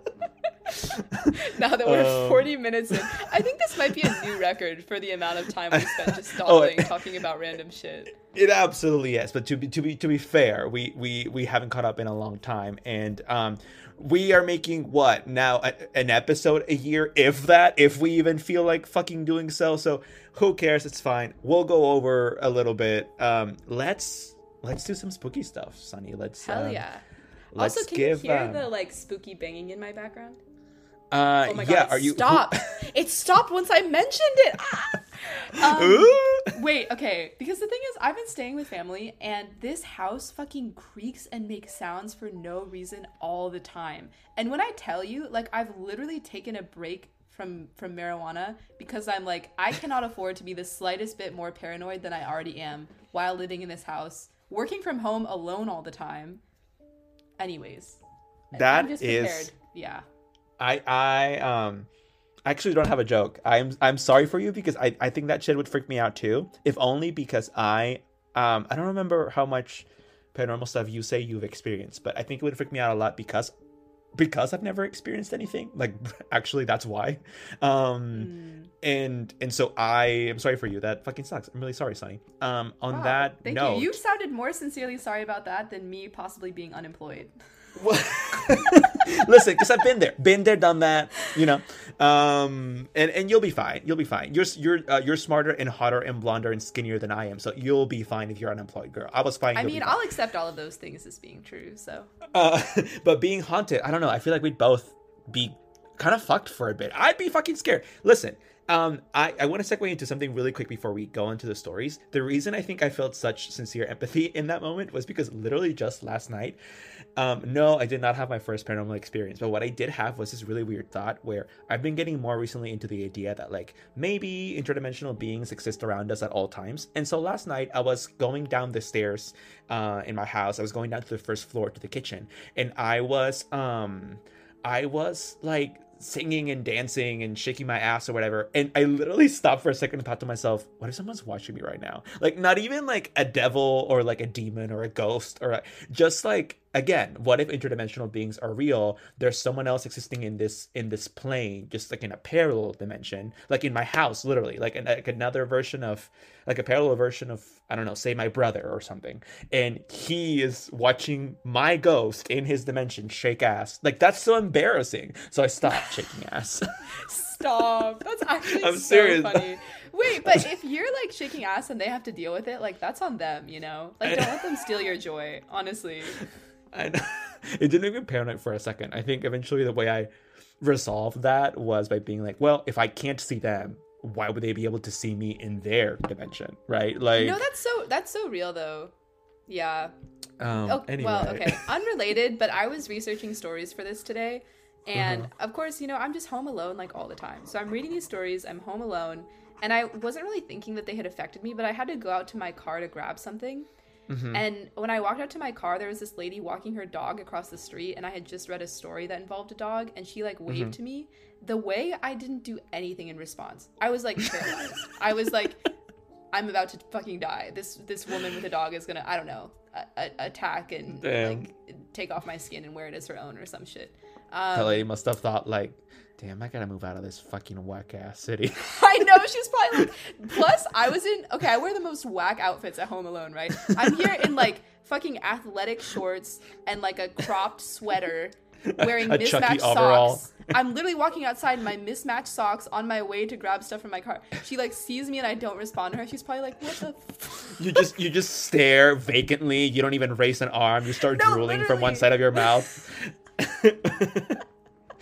Now that we're Um. 40 minutes in, I think this might be a new record for the amount of time we spent just Oh, stalling, talking about random shit. it absolutely is, but to be to be to be fair, we we we haven't caught up in a long time, and um, we are making what now a, an episode a year, if that, if we even feel like fucking doing so. So who cares? It's fine. We'll go over a little bit. Um, let's let's do some spooky stuff, Sunny. Let's Hell um, yeah. Let's also, can give you hear um, the like spooky banging in my background? Uh, Oh my yeah. god! it are you Stop! it stopped once I mentioned it. Ah! Um, Wait, okay. Because the thing is, I've been staying with family, and this house fucking creaks and makes sounds for no reason all the time. And when I tell you, like, I've literally taken a break from from marijuana because I'm like, I cannot afford to be the slightest bit more paranoid than I already am while living in this house, working from home alone all the time. Anyways, That I'm just is- prepared. Yeah. I I um actually don't have a joke. I'm I'm sorry for you because I I think that shit would freak me out too. If only because I um I don't remember how much paranormal stuff you say you've experienced, but I think it would freak me out a lot because because I've never experienced anything. Like actually that's why. Um Mm. and and so I am sorry for you. That fucking sucks. I'm really sorry, Sunny. Um on Wow, that thank note, you. You sounded more sincerely sorry about that than me possibly being unemployed. Listen, because I've been there, been there, done that. You know, um, and and you'll be fine. You'll be fine. You're you're uh, you're smarter and hotter and blonder and skinnier than I am, so you'll be fine if you're unemployed, girl. I was fine. I mean, fine. I'll accept all of those things as being true. So Uh, but being haunted, I don't know. I feel like we'd both be kind of fucked for a bit. I'd be fucking scared. Listen, um, I, I want to segue into something really quick before we go into the stories. The reason I think I felt such sincere empathy in that moment was because literally just last night, um, no, I did not have my first paranormal experience, but what I did have was this really weird thought where I've been getting more recently into the idea that like maybe interdimensional beings exist around us at all times. And so last night I was going down the stairs uh, in my house. I was going down to the first floor to the kitchen, and I was um, I was like singing and dancing and shaking my ass or whatever. And I literally stopped for a second and thought to myself, what if someone's watching me right now? Like, not even like a devil or like a demon or a ghost or a, just like, again, what if interdimensional beings are real? There's someone else existing in this, in this plane, just like in a parallel dimension, like in my house, literally, like, an, like another version of, like a parallel version of, I don't know, say my brother or something. And he is watching my ghost in his dimension shake ass. Like, that's so embarrassing. So I stopped shaking ass. stop. That's actually I'm so serious. funny. Wait, but if you're like shaking ass and they have to deal with it, like that's on them, you know. Like don't let them steal your joy. Honestly. And it didn't make me paranoid for a second. I think eventually the way I resolved that was by being like, well, if I can't see them, why would they be able to see me in their dimension? Right? Like, No, that's so that's so real though. Yeah. um, Oh, anyway. well, okay. Unrelated, but I was researching stories for this today. And Uh-huh. of course, you know, I'm just home alone like all the time. So I'm reading these stories, I'm home alone, and I wasn't really thinking that they had affected me, but I had to go out to my car to grab something. Mhm. And when I walked out to my car, there was this lady walking her dog across the street, and I had just read a story that involved a dog, and she like waved to me. The way I didn't do anything in response, I was like paralyzed. I was like, I'm about to fucking die. This this woman with a dog is gonna, I don't know, a- a- attack and Damn. like take off my skin and wear it as her own or some shit. Um, lady must have thought like, damn, I gotta move out of this fucking whack ass city. I know she's probably like. Plus, I was in. Okay, I wear the most whack outfits at Home Alone, right? I'm here in like fucking athletic shorts and like a cropped sweater, wearing A mismatched socks. I'm literally walking outside in my mismatched socks on my way to grab stuff from my car. She like sees me and I don't respond to her. She's probably like, "What the?" F-? you just you just stare vacantly. You don't even raise an arm. You start No, drooling from one side of your mouth.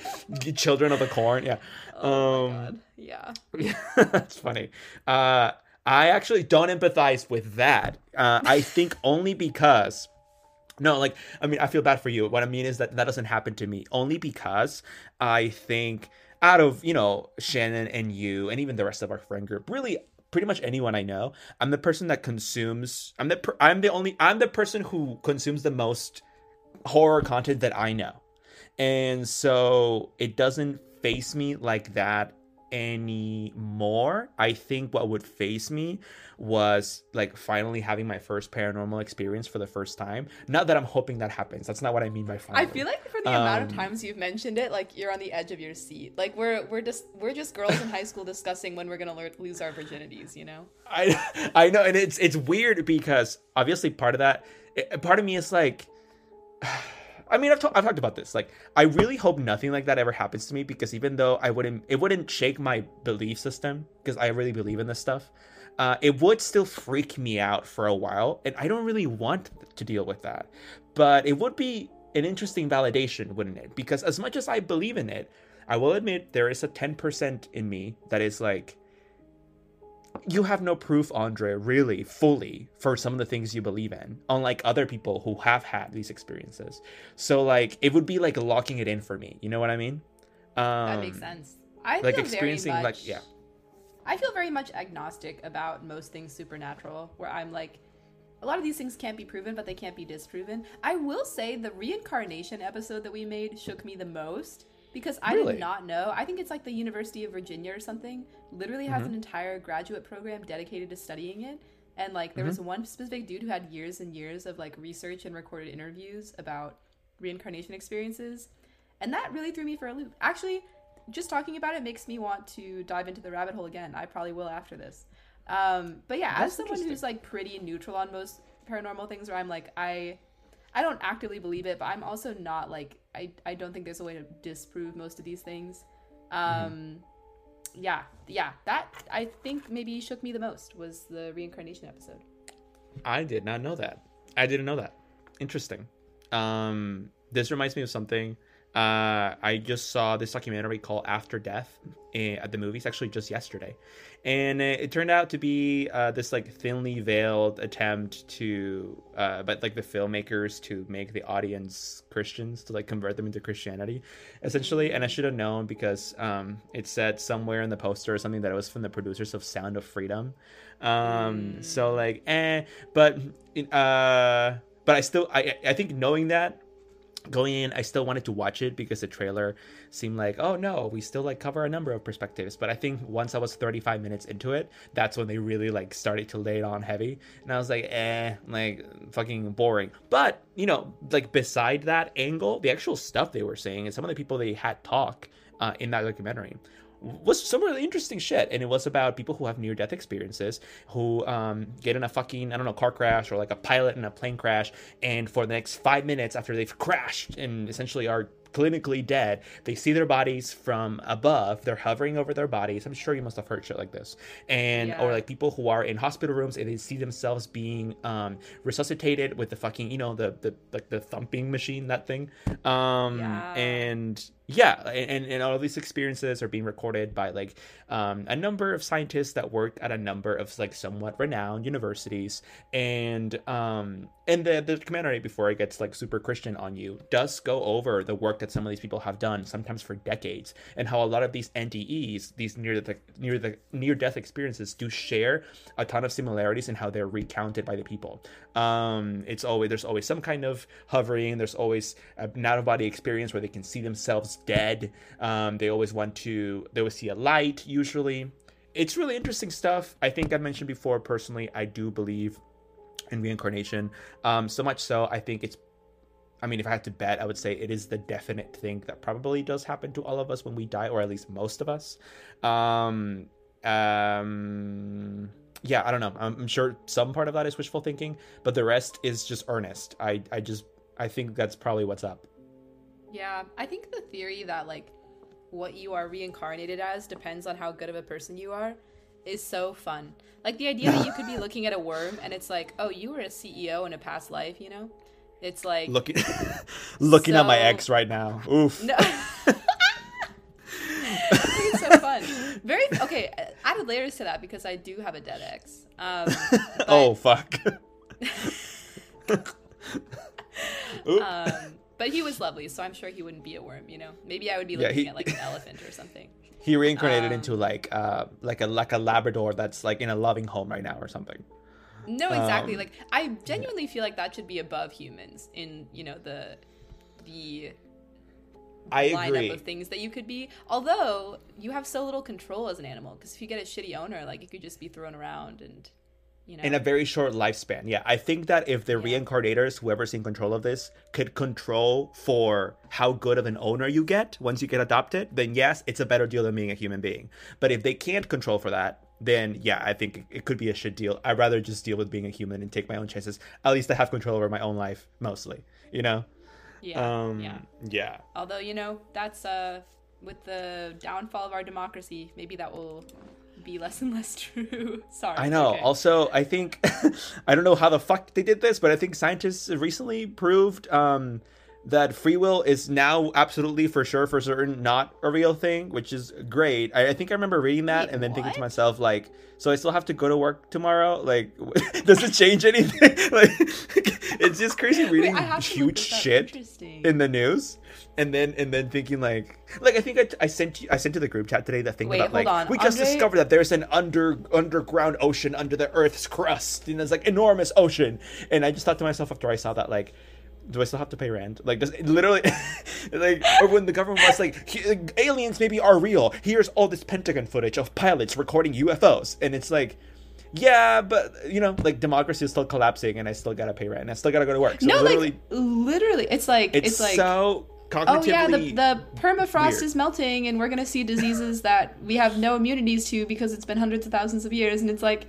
Children of the corn, yeah. Oh um, my god. Yeah. That's funny. Uh, I actually don't empathize with that. Uh, I think only because. No, like, I mean, I feel bad for you. What I mean is that that doesn't happen to me only because I think out of, you know, Shannon and you and even the rest of our friend group, really pretty much anyone I know, I'm the person that consumes, I'm the, per, I'm the only, I'm the person who consumes the most horror content that I know. And so it doesn't face me like that anymore. I think what would face me was like finally having my first paranormal experience for the first time. Not that I'm hoping that happens. That's not what I mean by finally. I feel like for the amount of Um, times you've mentioned it, like you're on the edge of your seat. Like we're we're just we're just girls in high school discussing when we're gonna lear- lose our virginities. You know? I I know, and it's it's weird because obviously part of that, it- part of me is like, I mean, I've, ta- I've talked about this. Like, I really hope nothing like that ever happens to me because even though I wouldn't, it wouldn't shake my belief system because I really believe in this stuff. Uh, it would still freak me out for a while, and I don't really want to deal with that. But it would be an interesting validation, wouldn't it? Because as much as I believe in it, I will admit there is a ten percent in me that is like, you have no proof, Andre, really, fully, for some of the things you believe in, unlike other people who have had these experiences. So, like, it would be like locking it in for me. You know what I mean? Um, That makes sense. I like feel experiencing, very like, yeah. I feel very much agnostic about most things supernatural, where I'm like, a lot of these things can't be proven, but they can't be disproven. I will say the reincarnation episode that we made shook me the most because I Really? did not know. I think it's like the University of Virginia or something, literally has Mm-hmm. an entire graduate program dedicated to studying it. And like there Mm-hmm. was one specific dude who had years and years of like research and recorded interviews about reincarnation experiences. and that really threw me for a loop. Actually, just talking about it makes me want to dive into the rabbit hole again. I probably will after this. Um, but yeah, That's as someone who's like pretty neutral on most paranormal things, where I'm like, I, I don't actively believe it, but I'm also not like, I, I don't think there's a way to disprove most of these things. Um, Mm-hmm. yeah, yeah, that I think maybe shook me the most was the reincarnation episode. I did not know that. I didn't know that. Interesting. Um, this reminds me of something. Uh, I just saw this documentary called After Death eh, at the movies, actually just yesterday, and it, it turned out to be uh, this like thinly veiled attempt to, uh, but like the filmmakers to make the audience Christians to like convert them into Christianity, essentially. And I should have known because um, it said somewhere in the poster or something that it was from the producers of Sound of Freedom. Um, so like, eh, but uh, but I still I I think knowing that going in i still wanted to watch it because the trailer seemed like oh no we still like cover a number of perspectives. But i think once i was 35 minutes into it that's when they really like started to lay it on heavy. And i was like eh like fucking boring. But you know like beside that angle the actual stuff they were saying and some of the people they had talk uh, in that documentary was some really interesting shit. And it was about people who have near death experiences who um, get in a fucking i don't know car crash or like a pilot in a plane crash. And for the next five minutes after they've crashed and essentially are clinically dead they see their bodies from above. They're hovering over their bodies. I'm sure you must have heard shit like this. And Yeah. or like people who are in hospital rooms and they see themselves being um resuscitated with the fucking you know the the like the thumping machine that thing. Um Yeah. and yeah and, and all these experiences are being recorded by like um, a number of scientists that work at a number of like somewhat renowned universities. And um and the the documentary before it gets like super christian on you does go over the work that some of these people have done sometimes for decades and how a lot of these ndes these near the near the near death experiences do share a ton of similarities in how they're recounted by the people. Um it's always there's always some kind of hovering. There's always an out of body experience where they can see themselves dead um they always want to they always see a light usually it's really interesting stuff i think I've mentioned before personally i do believe in reincarnation um so much so i think it's I mean, if I had to bet, I would say it is the definite thing that probably does happen to all of us when we die, or at least most of us. Um, um, yeah, I don't know. I'm, I'm sure some part of that is wishful thinking, but the rest is just earnest. I, I just, I think that's probably what's up. Yeah, I think the theory that like what you are reincarnated as depends on how good of a person you are is so fun. Like the idea that you could be looking at a worm and it's like, oh, you were a CEO in a past life, you know? It's like Looking, looking at my ex right now. Oof. no. it's so fun. Very okay. Added layers to that because I do have a dead ex. Um, oh fuck. Oop. um, but he was lovely, so I'm sure he wouldn't be a worm. You know, maybe I would be Yeah, looking he- at like an elephant or something. he reincarnated um, into like, uh, like a like a Labrador that's like in a loving home right now or something. No, exactly. Um, like I genuinely feel like that should be above humans in you know the the I lineup agree. of things that you could be. Although you have so little control as an animal, because if you get a shitty owner, like you could just be thrown around and you know. in a very short lifespan. Yeah, I think that if the Yeah. reincarnators, whoever's in control of this, could control for how good of an owner you get once you get adopted, then yes, it's a better deal than being a human being. But if they can't control for that, then yeah, I think it could be a shit deal. I'd rather just deal with being a human and take my own chances. At least I have control over my own life mostly, you know? yeah, um, yeah. yeah. Although you know that's uh with the downfall of our democracy, maybe that will be less and less true. Sorry. I know. okay. Also, I think I don't know how the fuck they did this, but I think scientists recently proved um, that free will is now absolutely for sure, for certain, not a real thing, which is great. I, I think I remember reading that Wait, and then thinking to myself, like, so I still have to go to work tomorrow? Like, does it change anything? like, it's just crazy reading I have to look huge shit in the news. And then, and then thinking like, like I think I, I sent you, I sent to the group chat today that thing Wait, about like on. we just Andre- discovered that there's an under underground ocean under the Earth's crust, and there's like enormous ocean. And I just thought to myself after I saw that, like, do I still have to pay rent? Like, does literally, like, or when the government was like, "He- like, aliens maybe are real. Here's all this Pentagon footage of pilots recording UFOs, and it's like. Yeah, but you know, like democracy is still collapsing, and I still gotta pay rent, and I still gotta go to work. So no, literally, like literally, it's like it's, it's, like so. Oh yeah, the, the permafrost weird. is melting, and we're gonna see diseases that we have no immunities to because it's been hundreds of thousands of years, and it's like,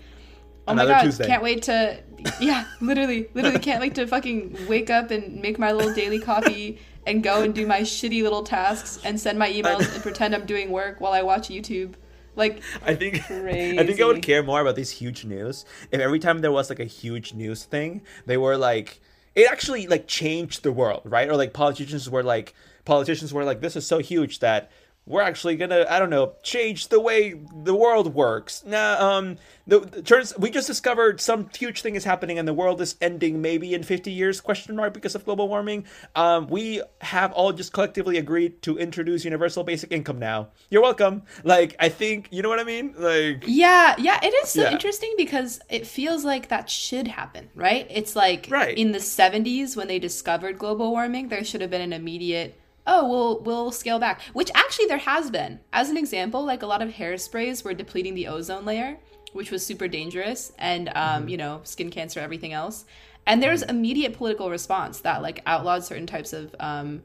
oh Another my god, Tuesday. can't wait to, yeah, literally, literally can't wait to fucking wake up and make my little daily coffee and go and do my shitty little tasks and send my emails and pretend I'm doing work while I watch YouTube. Like, I think I think I would care more about these huge news if every time there was like a huge news thing, they were like it actually like changed the world, right? Or like politicians were like politicians were like this is so huge that we're actually gonna I don't know change the way the world works. Nah, um, the, the turns we just discovered some huge thing is happening and the world is ending maybe in fifty years question mark because of global warming. Um, we have all just collectively agreed to introduce universal basic income now. You're welcome. Like I think you know what I mean. Like Yeah, yeah, it is so Yeah. interesting because it feels like that should happen, right? It's like Right. in the 70s when they discovered global warming, there should have been an immediate oh, we'll we'll scale back, which actually there has been. As an example, like a lot of hairsprays were depleting the ozone layer, which was super dangerous and um, you know, skin cancer, everything else. And there's immediate political response that like outlawed certain types of um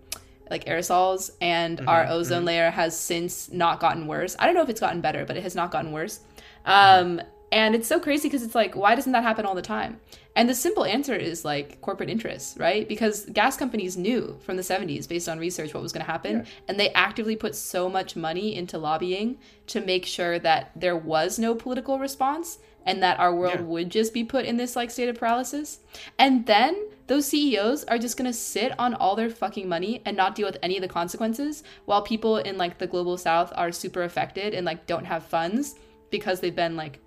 like aerosols and our ozone layer has since not gotten worse. I don't know if it's gotten better, but it has not gotten worse. Um, and it's so crazy because it's like, why doesn't that happen all the time? And the simple answer is like corporate interests, right? Because gas companies knew from the 70s, based on research, what was going to happen. And they actively put so much money into lobbying to make sure that there was no political response and that our world Yeah. would just be put in this like state of paralysis. And then those CEOs are just gonna sit on all their fucking money and not deal with any of the consequences while people in like the global south are super affected and like don't have funds because they've been like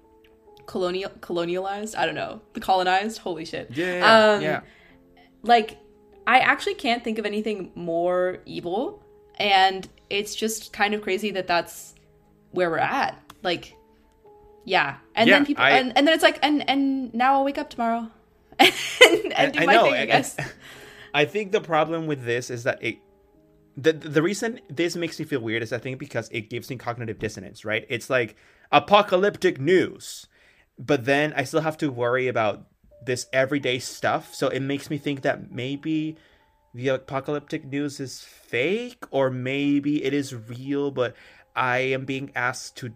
colonial colonialized. I don't know. The colonized. Holy shit. yeah, Um, yeah. Like I actually can't think of anything more evil and it's just kind of crazy that that's where we're at. Like yeah. And Yeah, then people I- and, and then it's like and and now I'll wake up tomorrow and, and do I my know. thing, I guess. I think the problem with this is that it. The, the reason this makes me feel weird is I think because it gives me cognitive dissonance, right? It's like apocalyptic news, but then I still have to worry about this everyday stuff. So it makes me think that maybe the apocalyptic news is fake, or maybe it is real, but I am being asked to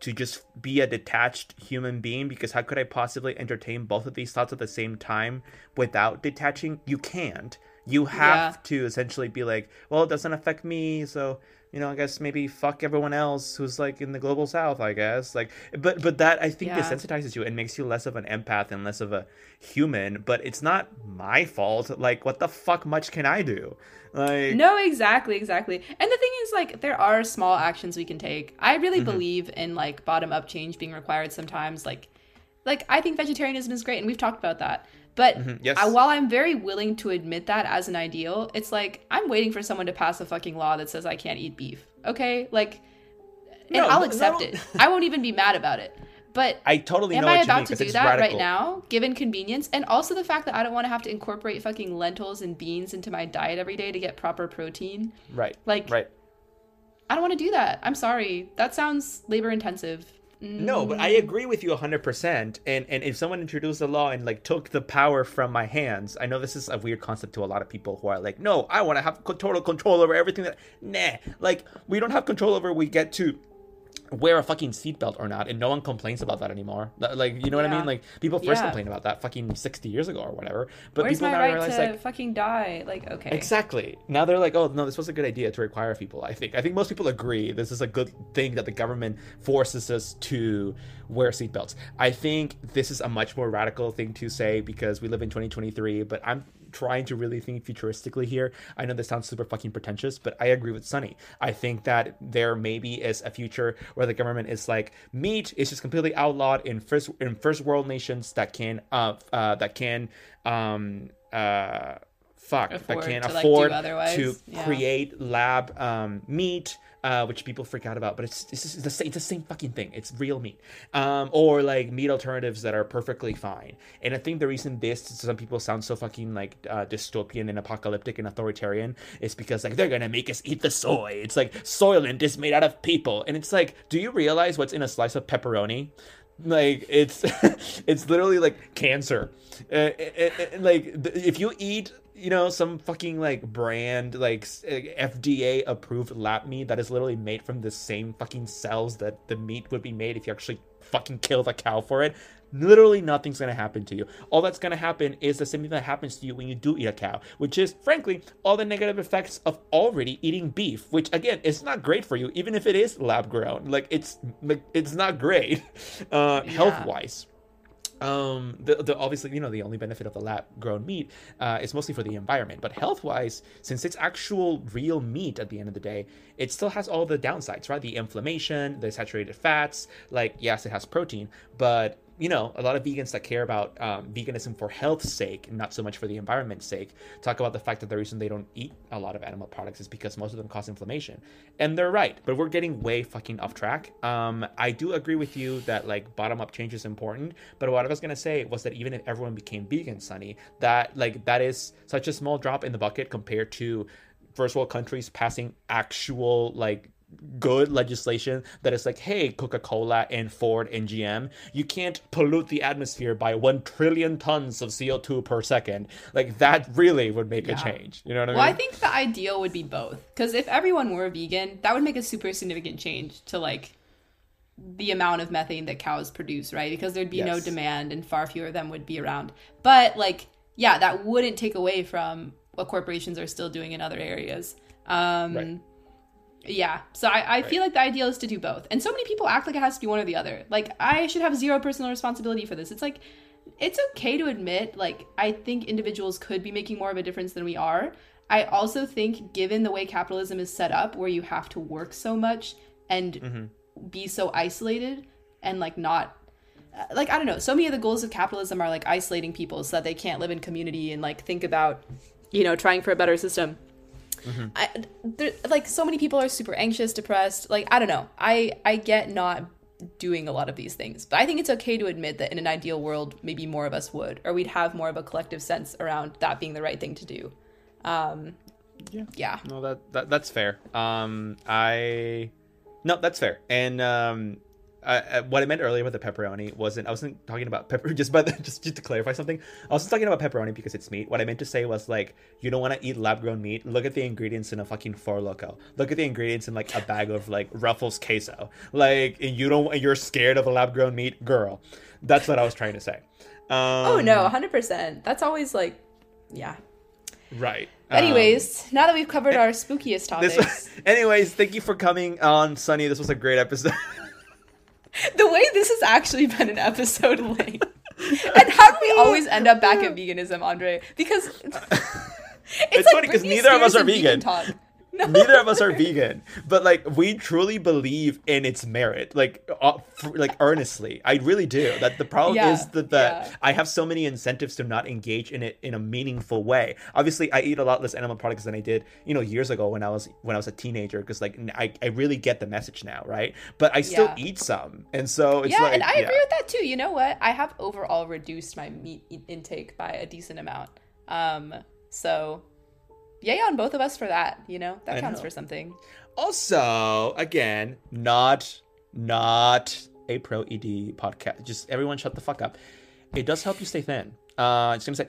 to just be a detached human being because how could I possibly entertain both of these thoughts at the same time without detaching? You can't. You have Yeah. to essentially be like, well, it doesn't affect me, so you know, I guess maybe fuck everyone else who's like in the global south, I guess. Like but but that I think Yeah. desensitizes you and makes you less of an empath and less of a human, but it's not my fault. Like what the fuck much can I do? Like No, exactly, exactly. And the thing is, like, there are small actions we can take. I really Mm-hmm. believe in like bottom up change being required sometimes. Like, like I think vegetarianism is great, and we've talked about that. But Mm-hmm. yes. I, while I'm very willing to admit that as an ideal, it's like I'm waiting for someone to pass a fucking law that says I can't eat beef. Okay, like, and No, I'll accept no. it. I won't even be mad about it. But I totally Am know I about mean to do that radical. right now, given convenience, and also the fact that I don't want to have to incorporate fucking lentils and beans into my diet every day to get proper protein? Right. Like- right. I don't want to do that. I'm sorry. That sounds labor intensive. No, but I mm. agree with you 100%. And and if someone introduced a law and like took the power from my hands, I know this is a weird concept to a lot of people who are like, "No, I want to have total control over everything that Nah. Like we don't have control over we get to wear a fucking seatbelt or not and no one complains about that anymore. Like, you know what I mean? Like people first Yeah. complained about that fucking 60 years ago or whatever. But Where's people now right realize like fucking die? Like, okay. Exactly. Now they're like, oh no, this was a good idea to require people. I think. I think most people agree this is a good thing that the government forces us to wear seatbelts. I think this is a much more radical thing to say because we live in 2023. But I'm trying to really think futuristically here. I know this sounds super fucking pretentious, but I agree with Sunny. I think that there maybe is a future where the government is like meat is just completely outlawed in first in first world nations that can uh, uh that can um uh fuck Afford that can to, like, afford otherwise, to yeah. create lab um, meat, uh, which people freak out about, but it's it's, the same, it's the same fucking thing. It's real meat, um, or like meat alternatives that are perfectly fine. And I think the reason this some people sound so fucking like uh, dystopian and apocalyptic and authoritarian is because like they're gonna make us eat the soy. It's like Soylent is made out of people, and it's like, do you realize what's in a slice of pepperoni? like it's it's literally like cancer uh, uh, uh, like th- if you eat you know some fucking like brand like FDA approved lab meat that is literally made from the same fucking cells that the meat would be made if you actually fucking kill the cow for it. Literally nothing's gonna happen to you. All that's gonna happen is the same thing that happens to you when you do eat a cow, which is frankly all the negative effects of already eating beef, which again is not great for you, even if it is lab grown. Like it's it's not great uh, yeah. health wise um the, the obviously you know the only benefit of the lab grown meat uh, is mostly for the environment. But health wise since it's actual real meat at the end of the day it still has all the downsides right? The inflammation the saturated fats like yes it has protein but you know, a lot of vegans that care about um, veganism for health's sake, not so much for the environment's sake, talk about the fact that the reason they don't eat a lot of animal products is because most of them cause inflammation. And they're right, but we're getting way fucking off track. Um, I do agree with you that like bottom up change is important, but what I was gonna say was that even if everyone became vegan, Sunny, that like that is such a small drop in the bucket compared to first world countries passing actual like good legislation that is like, hey, Coca Cola and Ford and GM, you can't pollute the atmosphere by 1 trillion tons of CO2 per second. Like, that really would make yeah. a change. You know what I mean? Well, I think the ideal would be both. Because if everyone were vegan, that would make a super significant change to, like, the amount of methane that cows produce, right? Because there'd be yes. no demand and far fewer of them would be around. But, like, yeah, that wouldn't take away from what corporations are still doing in other areas. Um, right yeah. So I, I right. feel like the ideal is to do both. And so many people act like it has to be one or the other. Like I should have zero personal responsibility for this. It's like it's okay to admit like I think individuals could be making more of a difference than we are. I also think given the way capitalism is set up where you have to work so much and mm-hmm. be so isolated and like not like I don't know, so many of the goals of capitalism are like isolating people so that they can't live in community and like think about you know, trying for a better system. Mm-hmm. I, there, like so many people are super anxious, depressed. Like I don't know. I I get not doing a lot of these things, but I think it's okay to admit that in an ideal world, maybe more of us would, or we'd have more of a collective sense around that being the right thing to do. Um, yeah. Yeah. No, that, that that's fair. Um, I no, that's fair. And um, uh, what I meant earlier with the pepperoni wasn't I wasn't talking about pepper just by the, just just to clarify something. I wasn't talking about pepperoni because it's meat. What I meant to say was like you don't want to eat lab grown meat. Look at the ingredients in a fucking Four Loko. Look at the ingredients in like a bag of like Ruffles queso. Like you don't you're scared of a lab grown meat, girl. That's what I was trying to say. Um, oh no, hundred percent. That's always like, yeah. Right. Anyways, um, now that we've covered our spookiest topics. This, anyways, thank you for coming on, Sunny. This was a great episode. the way this has actually been an episode length. and how do we always end up back at veganism, Andre? Because it's, it's like funny because neither of us are vegan. vegan no. Neither of us are vegan, but like we truly believe in its merit, like uh, like earnestly. I really do. That the problem yeah, is that, that yeah. I have so many incentives to not engage in it in a meaningful way. Obviously, I eat a lot less animal products than I did, you know, years ago when I was when I was a teenager. Because like I, I really get the message now, right? But I still yeah. eat some, and so it's yeah, like, and I agree with that too. You know what? I have overall reduced my meat intake by a decent amount. Um, so yay on both of us for that. You know that I counts know. for something. Also, again, not not a pro ED podcast. Just everyone, shut the fuck up. It does help you stay thin. Uh, it's gonna say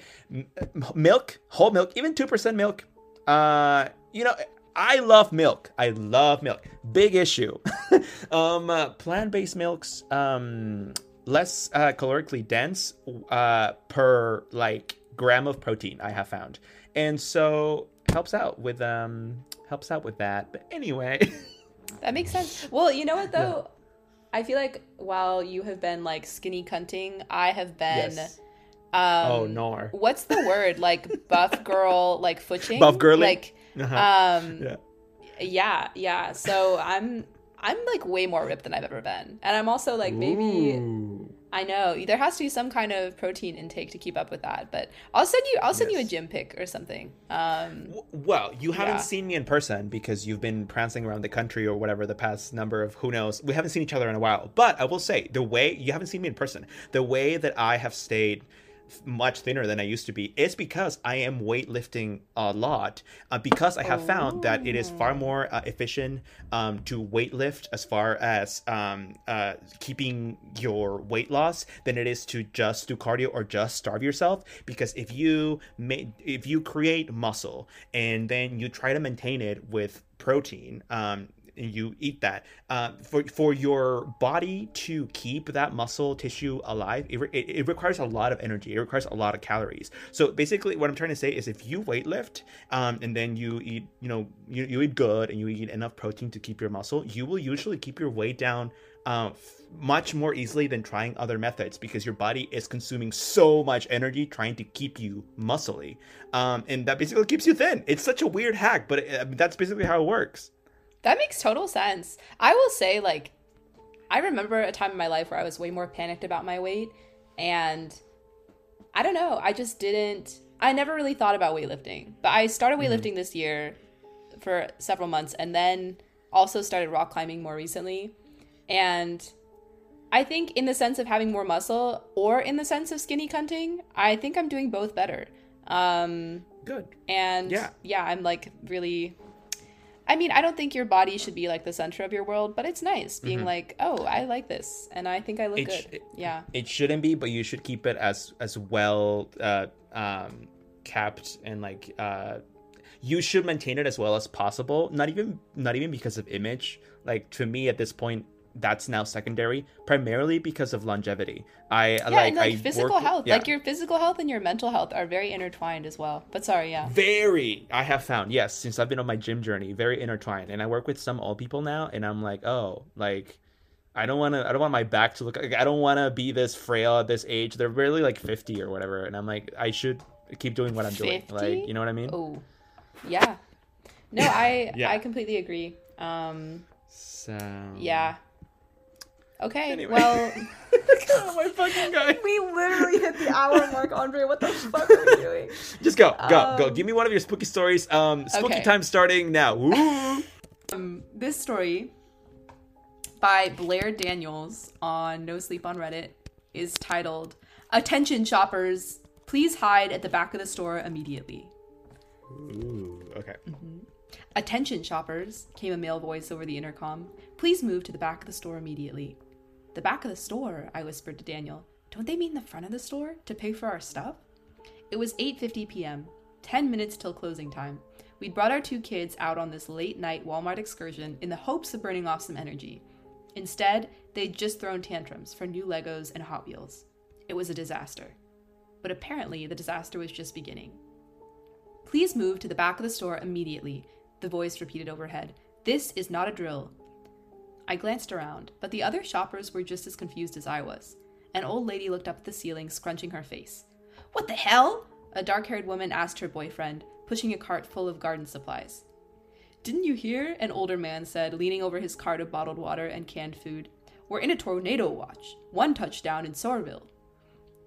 milk, whole milk, even two percent milk. Uh, you know, I love milk. I love milk. Big issue. um, uh, plant-based milks, um, less uh, calorically dense uh, per like gram of protein. I have found, and so helps out with um helps out with that. But anyway, that makes sense. Well, you know what though, yeah. I feel like while you have been like skinny cunting, I have been. Yes. Um, oh no! What's the word? Like buff girl, like footing, buff girly. Like, uh-huh. um, yeah, yeah, yeah. So I'm I'm like way more ripped than I've ever been, and I'm also like maybe. Ooh. I know there has to be some kind of protein intake to keep up with that, but I'll send you I'll send yes. you a gym pic or something. Um, well, you haven't yeah. seen me in person because you've been prancing around the country or whatever the past number of who knows. We haven't seen each other in a while, but I will say the way you haven't seen me in person, the way that I have stayed much thinner than I used to be is because I am weightlifting a lot. Uh, because I have oh. found that it is far more uh, efficient um, to weightlift as far as um, uh, keeping your weight loss than it is to just do cardio or just starve yourself. Because if you make, if you create muscle and then you try to maintain it with protein, um, and you eat that. Uh, for for your body to keep that muscle tissue alive it, it, requires a lot of energy. It requires a lot of calories. So basically what i'm trying to say is if you weightlift um, and then you eat you know you, you eat good and you eat enough protein to keep your muscle you will usually keep your weight down uh, much more easily than trying other methods because your body is consuming so much energy trying to keep you muscly. Um, and that basically keeps you thin. It's such a weird hack but it, that's basically how it works that makes total sense. I will say, like, I remember a time in my life where I was way more panicked about my weight. And I don't know, I just didn't, I never really thought about weightlifting. But I started mm-hmm. weightlifting mm-hmm. this year for several months and then also started rock climbing more recently. And I think, in the sense of having more muscle or in the sense of skinny cunting, I think I'm doing both better. Um, Good. And yeah, yeah, I'm like really I mean, I don't think your body should be like the center of your world, but it's nice being mm-hmm. like, oh, I like this, and I think I look it good. Sh- yeah, it shouldn't be, but you should keep it as as well uh, um, kept and like uh, you should maintain it as well as possible. Not even not even because of image. Like to me, at this point, that's now secondary primarily because of longevity i yeah, like, and, like I physical work, health yeah. like your physical health and your mental health are very intertwined as well but sorry yeah very i have found yes since i've been on my gym journey very intertwined and i work with some old people now and i'm like oh like I don't want to. I don't want my back to look. Like, I don't want to be this frail at this age. They're barely like fifty or whatever, and I'm like, I should keep doing what I'm 50? doing. Like, you know what I mean? Oh, yeah. No, I yeah. I completely agree. Um, so yeah, Okay. Anyway. Well, oh, my fucking guy. We literally hit the hour mark, Andre. What the fuck are we doing? Just go, go, um, go. Give me one of your spooky stories. Um, spooky okay. time starting now. um, this story by Blair Daniels on No Sleep on Reddit is titled "Attention Shoppers, Please Hide at the Back of the Store Immediately." Ooh. Okay. Mm-hmm. Attention shoppers, came a male voice over the intercom. Please move to the back of the store immediately. The back of the store, I whispered to Daniel. Don't they mean the front of the store to pay for our stuff? It was 8:50 p.m., 10 minutes till closing time. We'd brought our two kids out on this late night Walmart excursion in the hopes of burning off some energy. Instead, they'd just thrown tantrums for new Legos and Hot Wheels. It was a disaster. But apparently, the disaster was just beginning. Please move to the back of the store immediately, the voice repeated overhead. This is not a drill. I glanced around, but the other shoppers were just as confused as I was. An old lady looked up at the ceiling, scrunching her face. What the hell? A dark haired woman asked her boyfriend, pushing a cart full of garden supplies. Didn't you hear? An older man said, leaning over his cart of bottled water and canned food. We're in a tornado watch. One touchdown in Sorrville.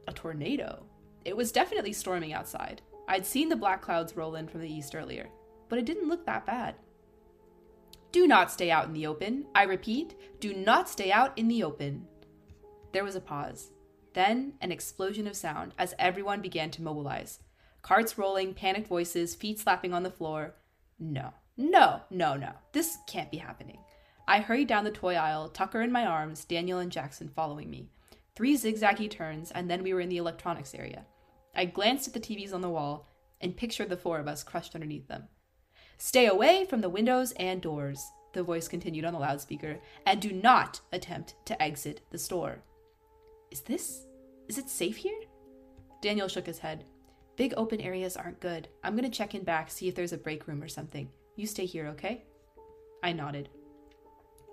A tornado? It was definitely storming outside. I'd seen the black clouds roll in from the east earlier, but it didn't look that bad. Do not stay out in the open. I repeat, do not stay out in the open. There was a pause. Then an explosion of sound as everyone began to mobilize. Carts rolling, panicked voices, feet slapping on the floor. No, no, no, no. This can't be happening. I hurried down the toy aisle, Tucker in my arms, Daniel and Jackson following me. Three zigzaggy turns, and then we were in the electronics area. I glanced at the TVs on the wall and pictured the four of us crushed underneath them. Stay away from the windows and doors, the voice continued on the loudspeaker, and do not attempt to exit the store. Is this. is it safe here? Daniel shook his head. Big open areas aren't good. I'm gonna check in back, see if there's a break room or something. You stay here, okay? I nodded.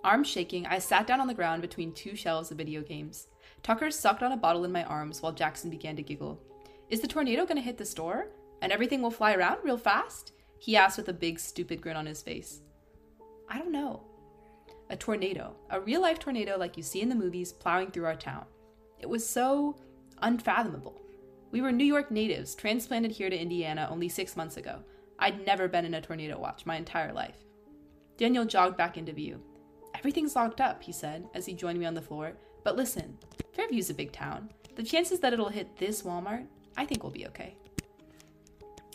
Arms shaking, I sat down on the ground between two shelves of video games. Tucker sucked on a bottle in my arms while Jackson began to giggle. Is the tornado gonna hit the store? And everything will fly around real fast? He asked with a big, stupid grin on his face. I don't know. A tornado, a real life tornado like you see in the movies, plowing through our town. It was so unfathomable. We were New York natives, transplanted here to Indiana only six months ago. I'd never been in a tornado watch my entire life. Daniel jogged back into view. Everything's locked up, he said as he joined me on the floor. But listen, Fairview's a big town. The chances that it'll hit this Walmart I think we'll be okay.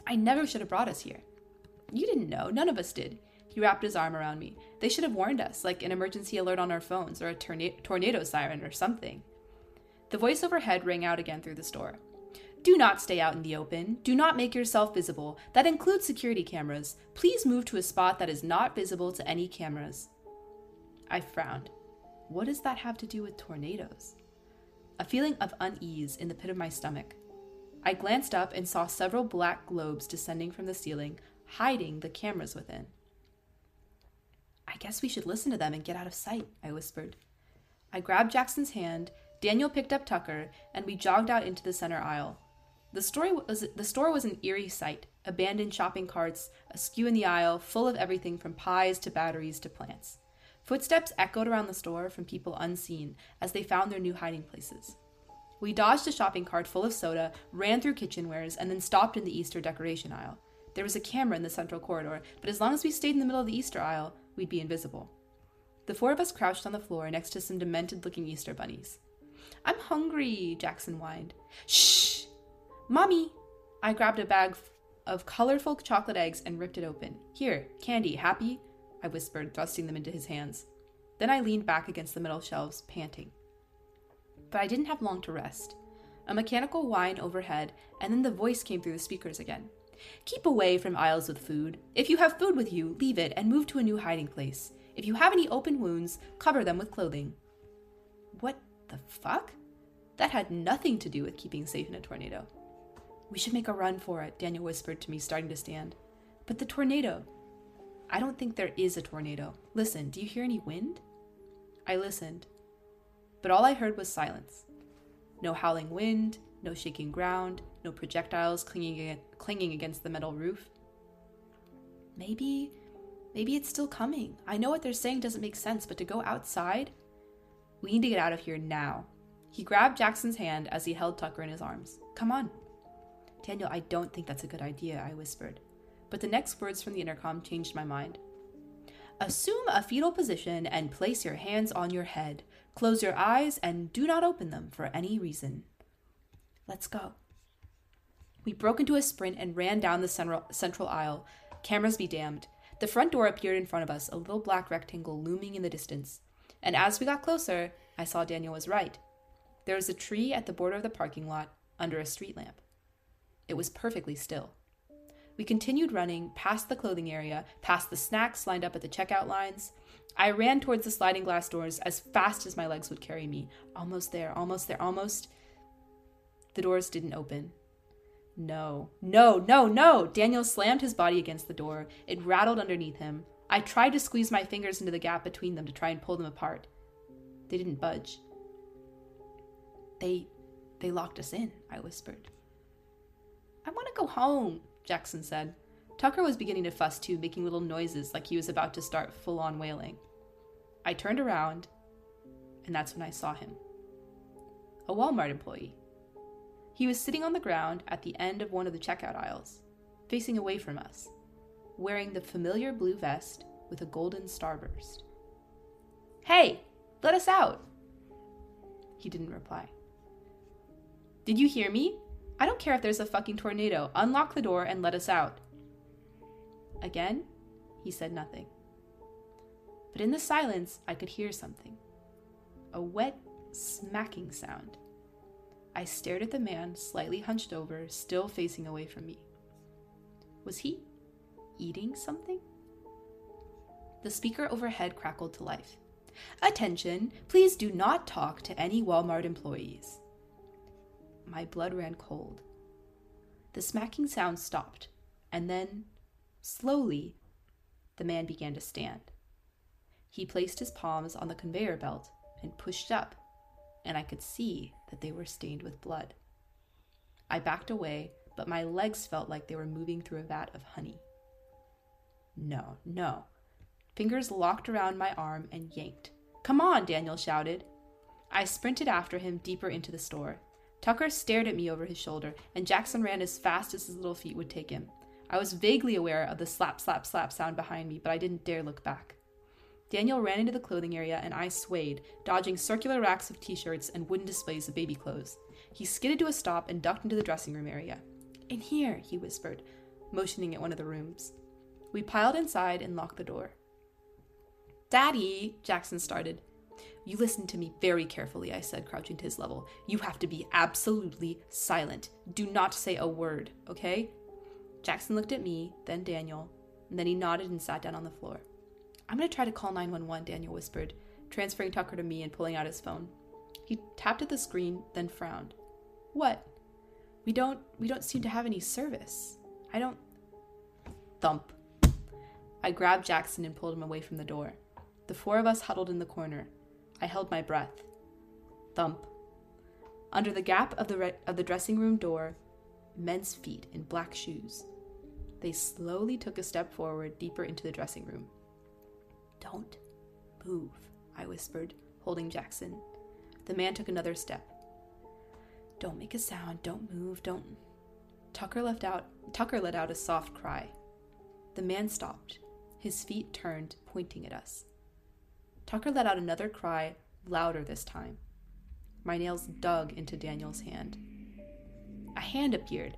I never should have brought us here. You didn't know. None of us did. He wrapped his arm around me. They should have warned us, like an emergency alert on our phones or a torna- tornado siren or something. The voice overhead rang out again through the store. Do not stay out in the open. Do not make yourself visible. That includes security cameras. Please move to a spot that is not visible to any cameras. I frowned. What does that have to do with tornadoes? A feeling of unease in the pit of my stomach. I glanced up and saw several black globes descending from the ceiling, hiding the cameras within. I guess we should listen to them and get out of sight, I whispered. I grabbed Jackson's hand, Daniel picked up Tucker, and we jogged out into the center aisle. The, story was, the store was an eerie sight abandoned shopping carts, askew in the aisle, full of everything from pies to batteries to plants. Footsteps echoed around the store from people unseen as they found their new hiding places. We dodged a shopping cart full of soda, ran through kitchenwares, and then stopped in the Easter decoration aisle. There was a camera in the central corridor, but as long as we stayed in the middle of the Easter aisle, we'd be invisible. The four of us crouched on the floor next to some demented looking Easter bunnies. I'm hungry, Jackson whined. Shh! Mommy! I grabbed a bag of colorful chocolate eggs and ripped it open. Here, candy, happy? I whispered, thrusting them into his hands. Then I leaned back against the metal shelves, panting. But I didn't have long to rest. A mechanical whine overhead, and then the voice came through the speakers again. Keep away from aisles with food. If you have food with you, leave it and move to a new hiding place. If you have any open wounds, cover them with clothing. What the fuck? That had nothing to do with keeping safe in a tornado. We should make a run for it, Daniel whispered to me, starting to stand. But the tornado. I don't think there is a tornado. Listen, do you hear any wind? I listened, but all I heard was silence. No howling wind, no shaking ground, no projectiles clinging, clinging against the metal roof. Maybe, maybe it's still coming. I know what they're saying doesn't make sense, but to go outside? We need to get out of here now. He grabbed Jackson's hand as he held Tucker in his arms. Come on. Daniel, I don't think that's a good idea, I whispered. But the next words from the intercom changed my mind. Assume a fetal position and place your hands on your head. Close your eyes and do not open them for any reason. Let's go. We broke into a sprint and ran down the central, aisle. Cameras be damned. The front door appeared in front of us, a little black rectangle looming in the distance. And as we got closer, I saw Daniel was right. There was a tree at the border of the parking lot under a street lamp. It was perfectly still. We continued running past the clothing area, past the snacks lined up at the checkout lines. I ran towards the sliding glass doors as fast as my legs would carry me. Almost there, almost there, almost. The doors didn't open. No, no, no, no! Daniel slammed his body against the door. It rattled underneath him. I tried to squeeze my fingers into the gap between them to try and pull them apart. They didn't budge. They they locked us in, I whispered. I want to go home, Jackson said. Tucker was beginning to fuss too, making little noises like he was about to start full on wailing. I turned around, and that's when I saw him. A Walmart employee. He was sitting on the ground at the end of one of the checkout aisles, facing away from us, wearing the familiar blue vest with a golden starburst. Hey, let us out! He didn't reply. Did you hear me? I don't care if there's a fucking tornado. Unlock the door and let us out. Again, he said nothing. But in the silence, I could hear something a wet, smacking sound. I stared at the man, slightly hunched over, still facing away from me. Was he eating something? The speaker overhead crackled to life. Attention, please do not talk to any Walmart employees. My blood ran cold. The smacking sound stopped, and then, slowly, the man began to stand. He placed his palms on the conveyor belt and pushed up, and I could see that they were stained with blood. I backed away, but my legs felt like they were moving through a vat of honey. No, no. Fingers locked around my arm and yanked. Come on, Daniel shouted. I sprinted after him deeper into the store. Tucker stared at me over his shoulder, and Jackson ran as fast as his little feet would take him. I was vaguely aware of the slap, slap, slap sound behind me, but I didn't dare look back. Daniel ran into the clothing area, and I swayed, dodging circular racks of t shirts and wooden displays of baby clothes. He skidded to a stop and ducked into the dressing room area. In here, he whispered, motioning at one of the rooms. We piled inside and locked the door. Daddy, Jackson started. You listen to me very carefully, I said, crouching to his level. You have to be absolutely silent. Do not say a word, okay? Jackson looked at me, then Daniel, and then he nodded and sat down on the floor. I'm going to try to call 911, Daniel whispered, transferring Tucker to me and pulling out his phone. He tapped at the screen, then frowned. What? We don't we don't seem to have any service. I don't thump. I grabbed Jackson and pulled him away from the door. The four of us huddled in the corner. I held my breath. Thump. Under the gap of the re- of the dressing room door, men's feet in black shoes. They slowly took a step forward, deeper into the dressing room. Don't move, I whispered, holding Jackson. The man took another step. Don't make a sound, don't move, don't. Tucker left out Tucker let out a soft cry. The man stopped. His feet turned, pointing at us. Tucker let out another cry, louder this time. My nails dug into Daniel's hand. A hand appeared.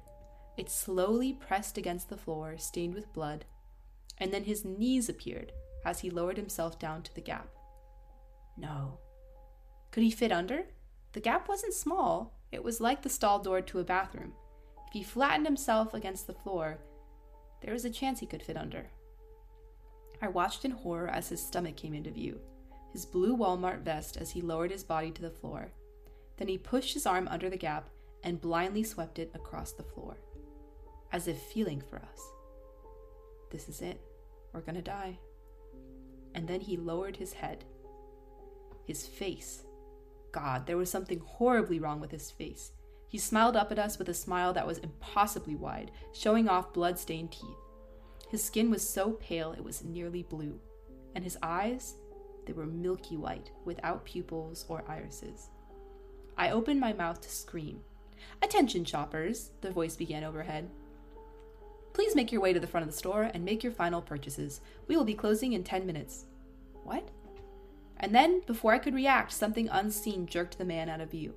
It slowly pressed against the floor, stained with blood, and then his knees appeared as he lowered himself down to the gap. No. Could he fit under? The gap wasn't small, it was like the stall door to a bathroom. If he flattened himself against the floor, there was a chance he could fit under. I watched in horror as his stomach came into view, his blue Walmart vest as he lowered his body to the floor. Then he pushed his arm under the gap and blindly swept it across the floor, as if feeling for us. This is it. We're gonna die. And then he lowered his head. His face. God, there was something horribly wrong with his face. He smiled up at us with a smile that was impossibly wide, showing off blood stained teeth. His skin was so pale it was nearly blue, and his eyes, they were milky white, without pupils or irises. I opened my mouth to scream. Attention, shoppers, the voice began overhead. Please make your way to the front of the store and make your final purchases. We will be closing in ten minutes. What? And then, before I could react, something unseen jerked the man out of view.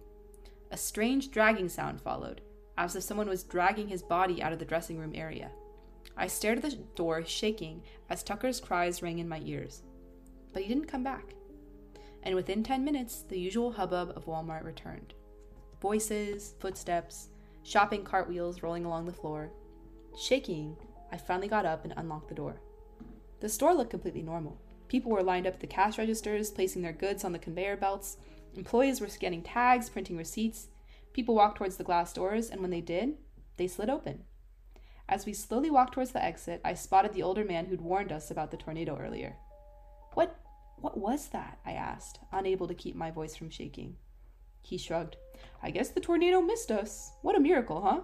A strange dragging sound followed, as if someone was dragging his body out of the dressing room area. I stared at the door, shaking, as Tucker's cries rang in my ears. But he didn't come back. And within ten minutes, the usual hubbub of Walmart returned voices, footsteps, shopping cart wheels rolling along the floor. Shaking, I finally got up and unlocked the door. The store looked completely normal. People were lined up at the cash registers, placing their goods on the conveyor belts. Employees were scanning tags, printing receipts. People walked towards the glass doors, and when they did, they slid open. As we slowly walked towards the exit, I spotted the older man who'd warned us about the tornado earlier. What what was that? I asked, unable to keep my voice from shaking. He shrugged. I guess the tornado missed us. What a miracle, huh?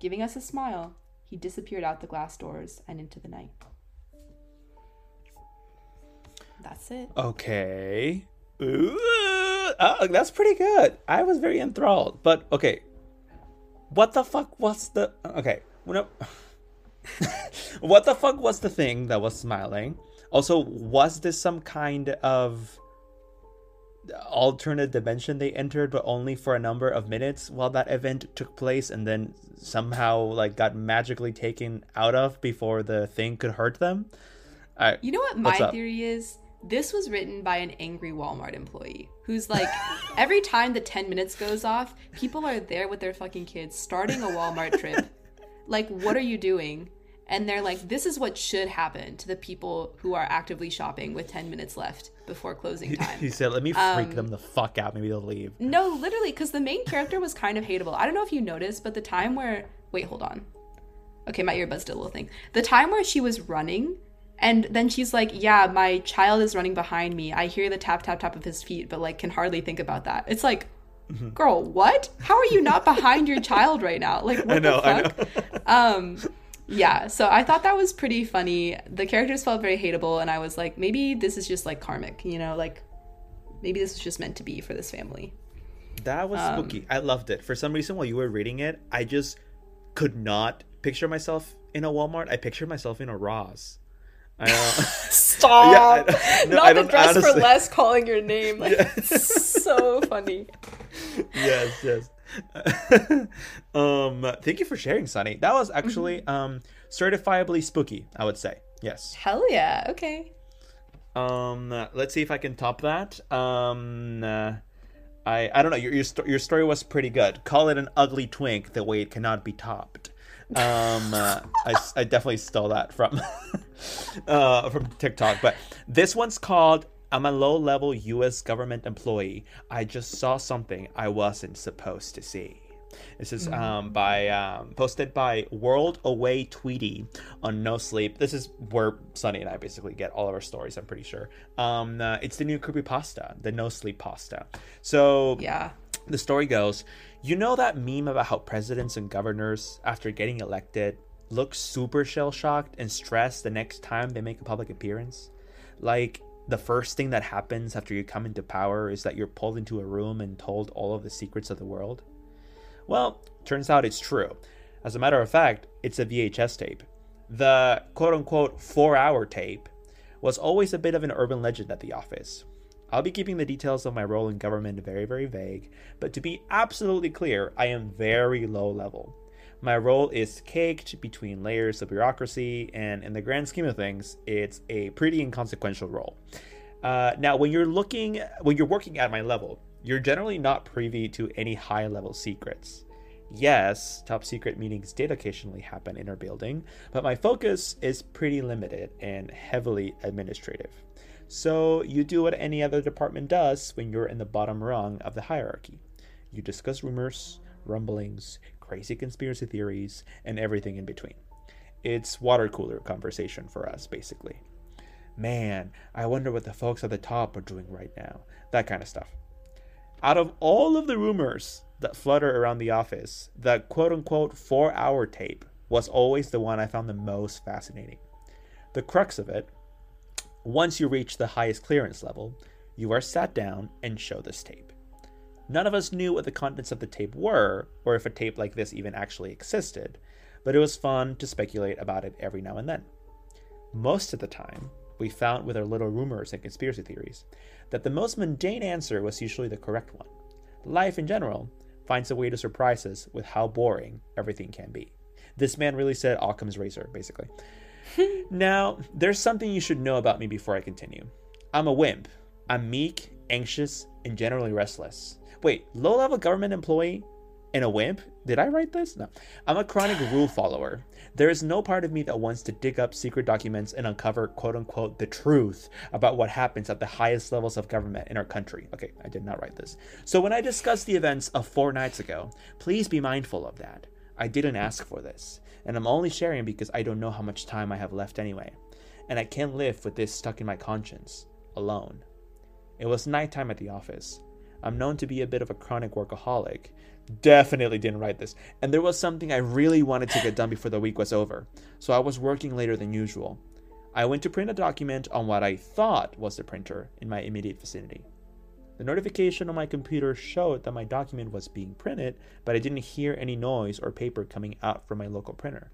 Giving us a smile, he disappeared out the glass doors and into the night. That's it. Okay. Ooh, oh, that's pretty good. I was very enthralled. But okay, what the fuck was the okay? What the fuck was the thing that was smiling? Also, was this some kind of alternate dimension they entered, but only for a number of minutes while that event took place, and then somehow like got magically taken out of before the thing could hurt them? I, You know what my theory is? This was written by an angry Walmart employee who's like, every time the 10 minutes goes off, people are there with their fucking kids starting a Walmart trip. Like, what are you doing? And they're like, this is what should happen to the people who are actively shopping with 10 minutes left before closing time. he said, "Let me freak Um, them the fuck out. Maybe they'll leave." No, literally, because the main character was kind of hateable. I don't know if you noticed, but the time where wait, hold on. Okay, my earbuds did a little thing. The time where she was running, and then she's like, "Yeah, my child is running behind me. I hear the tap tap tap of his feet, but like can hardly think about that." It's like, Mm-hmm. girl, what? How are you not behind your child right now? Like, what I know, the I fuck? Um, yeah. So I thought that was pretty funny. The characters felt very hateable, and I was like, maybe this is just like karmic, you know, like maybe this was just meant to be for this family. That was Um, spooky. I loved it. For some reason, while you were reading it, I just could not picture myself in a Walmart. I pictured myself in a Ross. I know. Stop! Yeah, I- no, Not the dress for honestly- less calling your name. Like. So funny. yes, yes. um, thank you for sharing, Sunny. That was actually mm-hmm. um certifiably spooky. I would say yes. Hell yeah. Okay. Um, let's see if I can top that. Um, uh, I I don't know. Your your, sto- your story was pretty good. Call it an ugly twink the way it cannot be topped. Um, uh, I, I definitely stole that from uh, from TikTok, but this one's called I'm a low level US government employee. I just saw something I wasn't supposed to see. This is mm-hmm. um, by um, posted by World Away Tweety on No Sleep. This is where Sunny and I basically get all of our stories. I'm pretty sure. Um, uh, it's the new creepy pasta, the No Sleep pasta. So yeah, the story goes. You know that meme about how presidents and governors, after getting elected, look super shell shocked and stressed the next time they make a public appearance? Like the first thing that happens after you come into power is that you're pulled into a room and told all of the secrets of the world? Well, turns out it's true. As a matter of fact, it's a VHS tape. The quote unquote four hour tape was always a bit of an urban legend at the office. I'll be keeping the details of my role in government very, very vague, but to be absolutely clear, I am very low level. My role is caked between layers of bureaucracy, and in the grand scheme of things, it's a pretty inconsequential role. Uh, now, when you're looking, when you're working at my level, you're generally not privy to any high level secrets. Yes, top secret meetings did occasionally happen in our building, but my focus is pretty limited and heavily administrative. So you do what any other department does when you're in the bottom rung of the hierarchy. You discuss rumors, rumblings, crazy conspiracy theories, and everything in between. It's water cooler conversation for us, basically. Man, I wonder what the folks at the top are doing right now. That kind of stuff. Out of all of the rumors that flutter around the office, the quote unquote four hour tape was always the one I found the most fascinating. The crux of it once you reach the highest clearance level, you are sat down and show this tape. None of us knew what the contents of the tape were, or if a tape like this even actually existed, but it was fun to speculate about it every now and then. Most of the time, we found with our little rumors and conspiracy theories that the most mundane answer was usually the correct one. Life in general finds a way to surprise us with how boring everything can be. This man really said Occam's razor, basically. now, there's something you should know about me before I continue. I'm a wimp. I'm meek, anxious, and generally restless. Wait, low level government employee and a wimp? Did I write this? No. I'm a chronic rule follower. There is no part of me that wants to dig up secret documents and uncover quote unquote the truth about what happens at the highest levels of government in our country. Okay, I did not write this. So when I discuss the events of four nights ago, please be mindful of that. I didn't ask for this, and I'm only sharing because I don't know how much time I have left anyway. And I can't live with this stuck in my conscience, alone. It was nighttime at the office. I'm known to be a bit of a chronic workaholic. Definitely didn't write this. And there was something I really wanted to get done before the week was over, so I was working later than usual. I went to print a document on what I thought was the printer in my immediate vicinity. The notification on my computer showed that my document was being printed, but I didn't hear any noise or paper coming out from my local printer.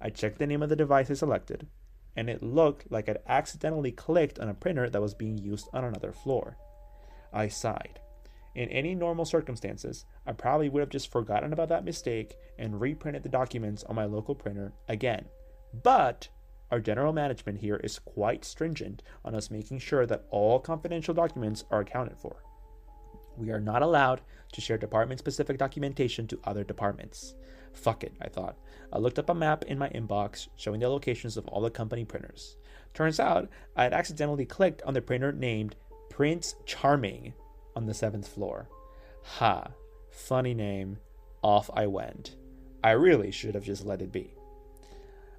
I checked the name of the device I selected, and it looked like I'd accidentally clicked on a printer that was being used on another floor. I sighed. In any normal circumstances, I probably would have just forgotten about that mistake and reprinted the documents on my local printer again. But our general management here is quite stringent on us making sure that all confidential documents are accounted for. We are not allowed to share department specific documentation to other departments. Fuck it, I thought. I looked up a map in my inbox showing the locations of all the company printers. Turns out I had accidentally clicked on the printer named Prince Charming on the seventh floor. Ha, funny name. Off I went. I really should have just let it be.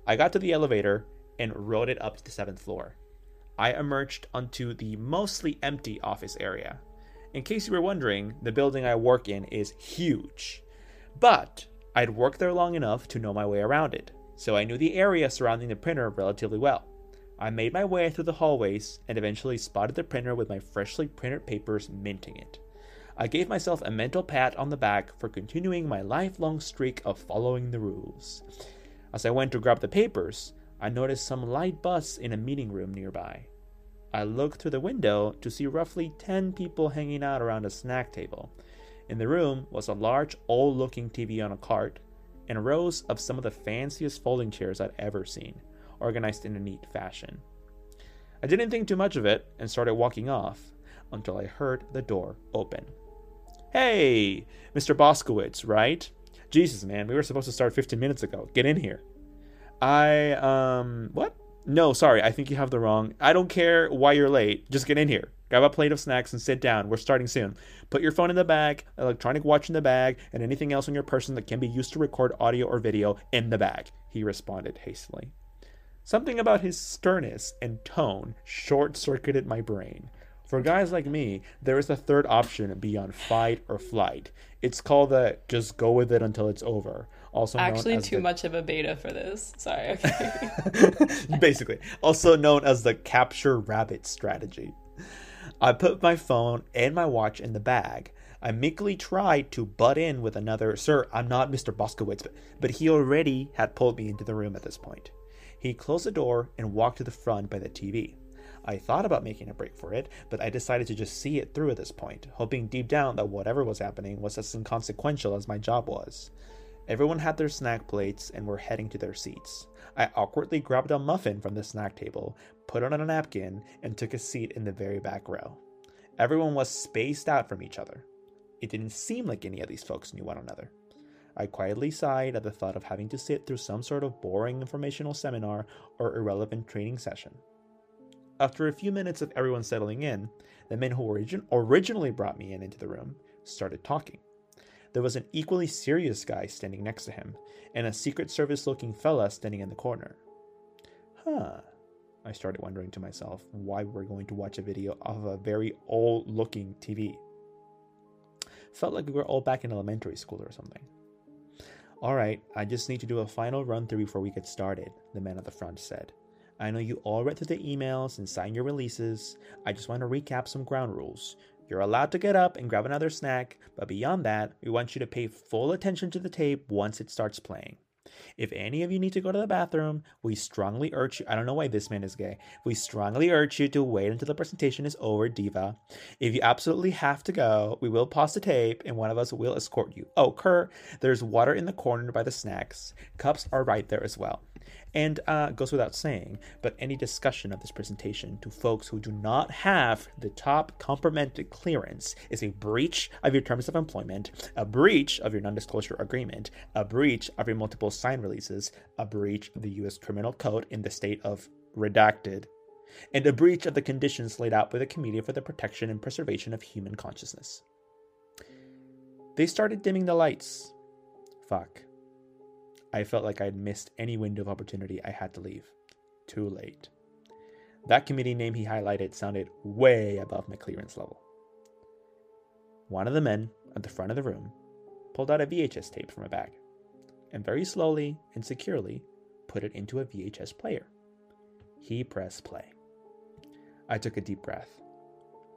I got to the elevator and rode it up to the seventh floor. I emerged onto the mostly empty office area. In case you were wondering, the building I work in is huge. But I'd worked there long enough to know my way around it, so I knew the area surrounding the printer relatively well. I made my way through the hallways and eventually spotted the printer with my freshly printed papers minting it. I gave myself a mental pat on the back for continuing my lifelong streak of following the rules. As I went to grab the papers, I noticed some light buzz in a meeting room nearby. I looked through the window to see roughly 10 people hanging out around a snack table. In the room was a large, old looking TV on a cart and rows of some of the fanciest folding chairs I'd ever seen, organized in a neat fashion. I didn't think too much of it and started walking off until I heard the door open. Hey, Mr. Boskowitz, right? Jesus, man, we were supposed to start 15 minutes ago. Get in here. I, um, what? No, sorry, I think you have the wrong. I don't care why you're late. Just get in here. Grab a plate of snacks and sit down. We're starting soon. Put your phone in the bag, electronic watch in the bag, and anything else on your person that can be used to record audio or video in the bag, he responded hastily. Something about his sternness and tone short circuited my brain. For guys like me, there is a third option beyond fight or flight. It's called the just go with it until it's over. Also actually too the... much of a beta for this. Sorry. Okay. Basically, also known as the capture rabbit strategy. I put my phone and my watch in the bag. I meekly tried to butt in with another, Sir, I'm not Mr. Boskowitz, but, but he already had pulled me into the room at this point. He closed the door and walked to the front by the TV. I thought about making a break for it, but I decided to just see it through at this point, hoping deep down that whatever was happening was as inconsequential as my job was. Everyone had their snack plates and were heading to their seats. I awkwardly grabbed a muffin from the snack table, put it on a napkin, and took a seat in the very back row. Everyone was spaced out from each other. It didn't seem like any of these folks knew one another. I quietly sighed at the thought of having to sit through some sort of boring informational seminar or irrelevant training session. After a few minutes of everyone settling in, the men who origin- originally brought me in into the room started talking. There was an equally serious guy standing next to him, and a Secret Service looking fella standing in the corner. Huh. I started wondering to myself why we were going to watch a video of a very old looking TV. Felt like we were all back in elementary school or something. Alright, I just need to do a final run through before we get started, the man at the front said. I know you all read through the emails and signed your releases. I just want to recap some ground rules. You're allowed to get up and grab another snack, but beyond that, we want you to pay full attention to the tape once it starts playing. If any of you need to go to the bathroom, we strongly urge you. I don't know why this man is gay. We strongly urge you to wait until the presentation is over, Diva. If you absolutely have to go, we will pause the tape and one of us will escort you. Oh, Kurt, there's water in the corner by the snacks. Cups are right there as well. And uh, goes without saying, but any discussion of this presentation to folks who do not have the top complimented clearance is a breach of your terms of employment, a breach of your non disclosure agreement, a breach of your multiple sign releases, a breach of the U.S. Criminal Code in the state of redacted, and a breach of the conditions laid out by the Committee for the Protection and Preservation of Human Consciousness. They started dimming the lights. Fuck. I felt like I'd missed any window of opportunity I had to leave. Too late. That committee name he highlighted sounded way above my clearance level. One of the men at the front of the room pulled out a VHS tape from a bag and very slowly and securely put it into a VHS player. He pressed play. I took a deep breath.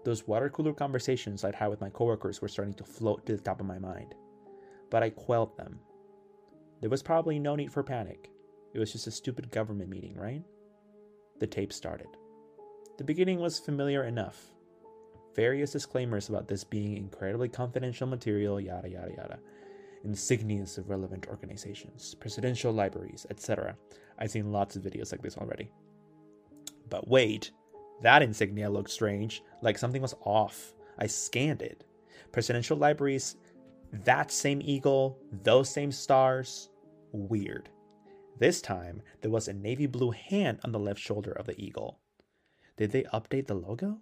Those water cooler conversations I'd had with my coworkers were starting to float to the top of my mind, but I quelled them there was probably no need for panic. It was just a stupid government meeting, right? The tape started. The beginning was familiar enough. Various disclaimers about this being incredibly confidential material, yada yada yada. Insignias of relevant organizations, presidential libraries, etc. I've seen lots of videos like this already. But wait, that insignia looked strange, like something was off. I scanned it. Presidential libraries, that same eagle, those same stars, weird. This time, there was a navy blue hand on the left shoulder of the eagle. Did they update the logo?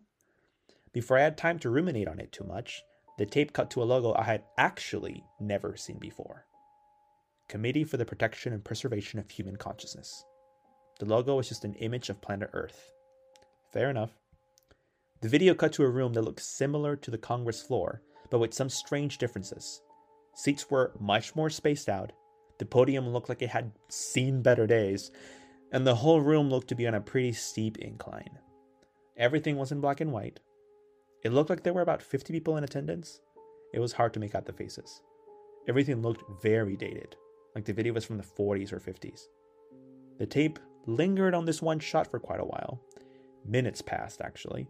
Before I had time to ruminate on it too much, the tape cut to a logo I had actually never seen before Committee for the Protection and Preservation of Human Consciousness. The logo was just an image of planet Earth. Fair enough. The video cut to a room that looked similar to the Congress floor, but with some strange differences. Seats were much more spaced out, the podium looked like it had seen better days, and the whole room looked to be on a pretty steep incline. Everything was in black and white. It looked like there were about 50 people in attendance. It was hard to make out the faces. Everything looked very dated, like the video was from the 40s or 50s. The tape lingered on this one shot for quite a while. Minutes passed, actually.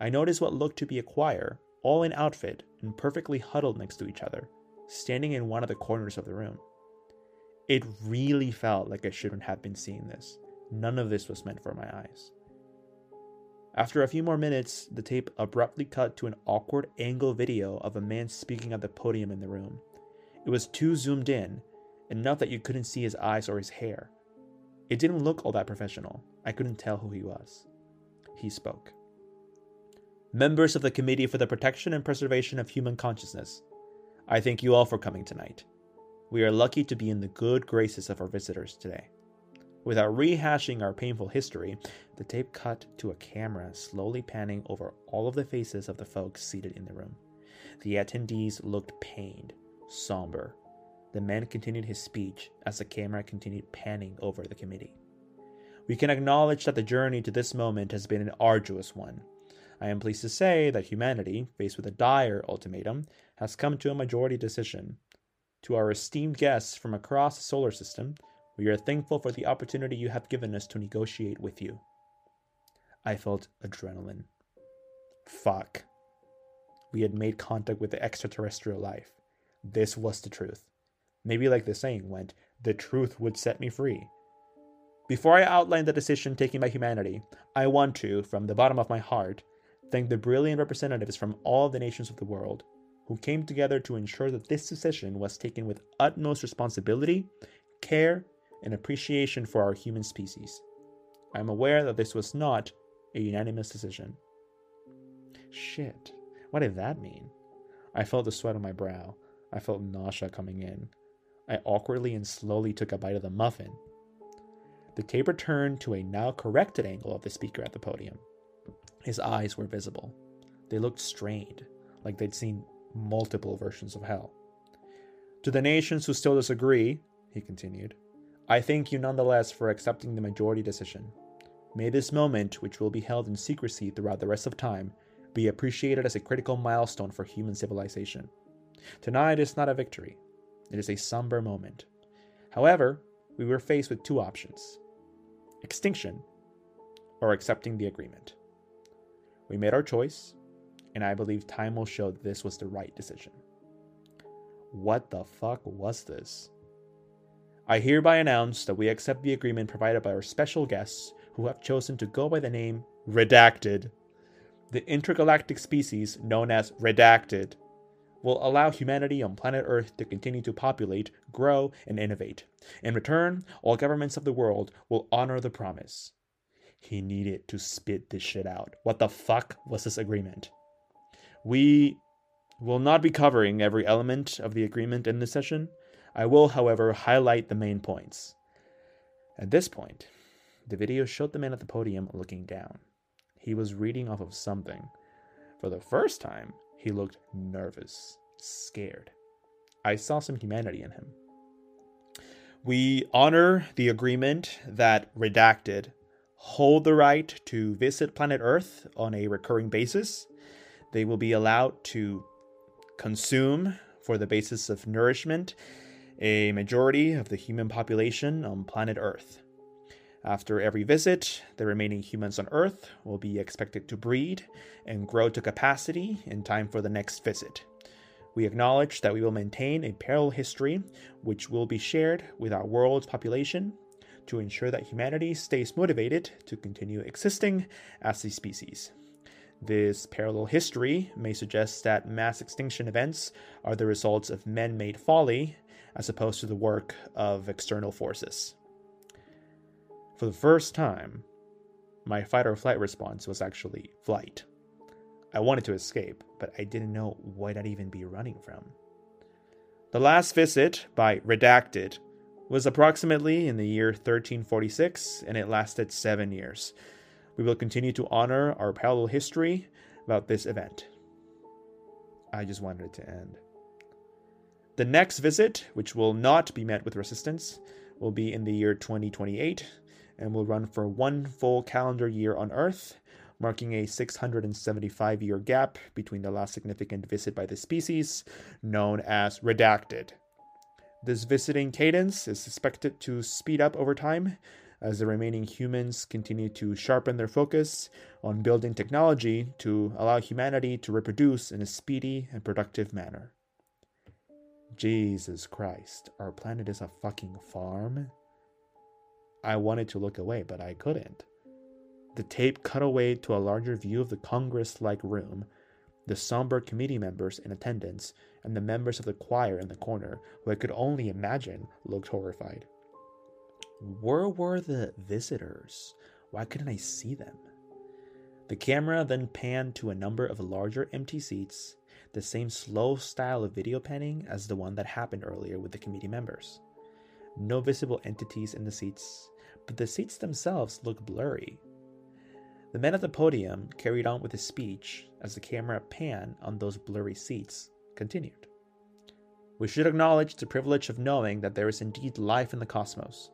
I noticed what looked to be a choir, all in outfit and perfectly huddled next to each other, standing in one of the corners of the room. It really felt like I shouldn't have been seeing this. None of this was meant for my eyes. After a few more minutes, the tape abruptly cut to an awkward angle video of a man speaking at the podium in the room. It was too zoomed in, enough that you couldn't see his eyes or his hair. It didn't look all that professional. I couldn't tell who he was. He spoke. Members of the Committee for the Protection and Preservation of Human Consciousness, I thank you all for coming tonight. We are lucky to be in the good graces of our visitors today. Without rehashing our painful history, the tape cut to a camera slowly panning over all of the faces of the folks seated in the room. The attendees looked pained, somber. The man continued his speech as the camera continued panning over the committee. We can acknowledge that the journey to this moment has been an arduous one. I am pleased to say that humanity, faced with a dire ultimatum, has come to a majority decision. To our esteemed guests from across the solar system, we are thankful for the opportunity you have given us to negotiate with you. I felt adrenaline. Fuck. We had made contact with the extraterrestrial life. This was the truth. Maybe, like the saying went, the truth would set me free. Before I outline the decision taken by humanity, I want to, from the bottom of my heart, thank the brilliant representatives from all the nations of the world who came together to ensure that this decision was taken with utmost responsibility, care, and appreciation for our human species. I am aware that this was not a unanimous decision. Shit, what did that mean? I felt the sweat on my brow. I felt nausea coming in. I awkwardly and slowly took a bite of the muffin. The tape returned to a now corrected angle of the speaker at the podium. His eyes were visible. They looked strained, like they'd seen multiple versions of hell. To the nations who still disagree, he continued, I thank you nonetheless for accepting the majority decision. May this moment, which will be held in secrecy throughout the rest of time, be appreciated as a critical milestone for human civilization. Tonight is not a victory, it is a somber moment. However, we were faced with two options extinction or accepting the agreement. We made our choice, and I believe time will show that this was the right decision. What the fuck was this? I hereby announce that we accept the agreement provided by our special guests who have chosen to go by the name Redacted. The intergalactic species known as Redacted will allow humanity on planet Earth to continue to populate, grow, and innovate. In return, all governments of the world will honor the promise. He needed to spit this shit out. What the fuck was this agreement? We will not be covering every element of the agreement in this session, I will, however, highlight the main points. At this point, the video showed the man at the podium looking down. He was reading off of something. For the first time, he looked nervous, scared. I saw some humanity in him. We honor the agreement that Redacted hold the right to visit planet Earth on a recurring basis. They will be allowed to consume for the basis of nourishment a majority of the human population on planet Earth. After every visit, the remaining humans on Earth will be expected to breed and grow to capacity in time for the next visit. We acknowledge that we will maintain a parallel history which will be shared with our world's population to ensure that humanity stays motivated to continue existing as a species. This parallel history may suggest that mass extinction events are the results of man made folly as opposed to the work of external forces. For the first time, my fight or flight response was actually flight. I wanted to escape, but I didn't know what I'd even be running from. The last visit, by Redacted, was approximately in the year 1346, and it lasted seven years. We will continue to honor our parallel history about this event. I just wanted it to end. The next visit, which will not be met with resistance, will be in the year 2028 and will run for one full calendar year on Earth, marking a 675 year gap between the last significant visit by the species, known as Redacted. This visiting cadence is expected to speed up over time, as the remaining humans continue to sharpen their focus on building technology to allow humanity to reproduce in a speedy and productive manner. Jesus Christ, our planet is a fucking farm? I wanted to look away, but I couldn't. The tape cut away to a larger view of the Congress like room, the somber committee members in attendance, and the members of the choir in the corner, who I could only imagine looked horrified. Where were the visitors? Why couldn't I see them? The camera then panned to a number of larger empty seats, the same slow style of video panning as the one that happened earlier with the committee members. No visible entities in the seats, but the seats themselves look blurry, the man at the podium carried on with his speech as the camera pan on those blurry seats continued. We should acknowledge the privilege of knowing that there is indeed life in the cosmos,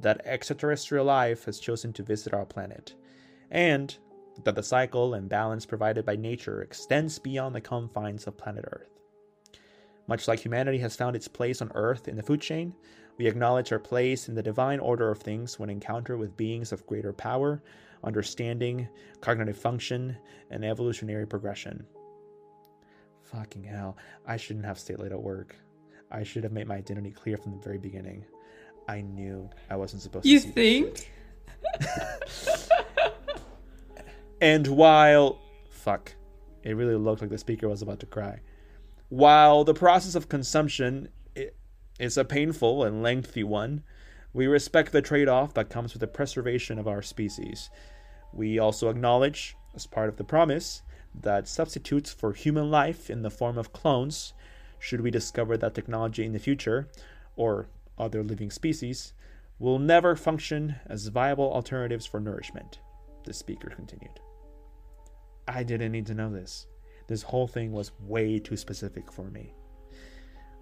that extraterrestrial life has chosen to visit our planet, and that the cycle and balance provided by nature extends beyond the confines of planet Earth. Much like humanity has found its place on Earth in the food chain, we acknowledge our place in the divine order of things when encounter with beings of greater power understanding, cognitive function, and evolutionary progression. Fucking hell, I shouldn't have stayed late at work. I should have made my identity clear from the very beginning. I knew I wasn't supposed you to. You think? and while. Fuck. It really looked like the speaker was about to cry. While the process of consumption is a painful and lengthy one, we respect the trade off that comes with the preservation of our species. We also acknowledge, as part of the promise, that substitutes for human life in the form of clones, should we discover that technology in the future, or other living species, will never function as viable alternatives for nourishment, the speaker continued. I didn't need to know this. This whole thing was way too specific for me.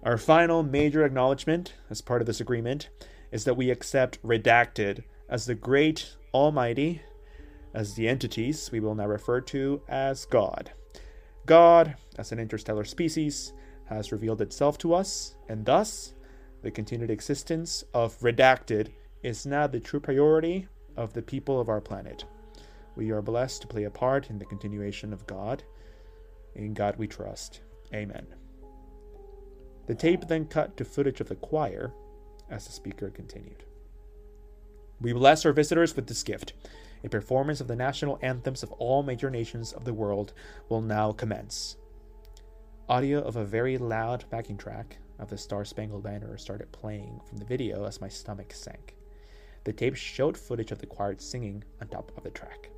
Our final major acknowledgement, as part of this agreement, is that we accept Redacted as the great, almighty, as the entities we will now refer to as God. God, as an interstellar species, has revealed itself to us, and thus, the continued existence of Redacted is now the true priority of the people of our planet. We are blessed to play a part in the continuation of God. In God we trust. Amen. The tape then cut to footage of the choir as the speaker continued. We bless our visitors with this gift a performance of the national anthems of all major nations of the world will now commence. Audio of a very loud backing track of the Star Spangled Banner started playing from the video as my stomach sank. The tape showed footage of the choir singing on top of the track.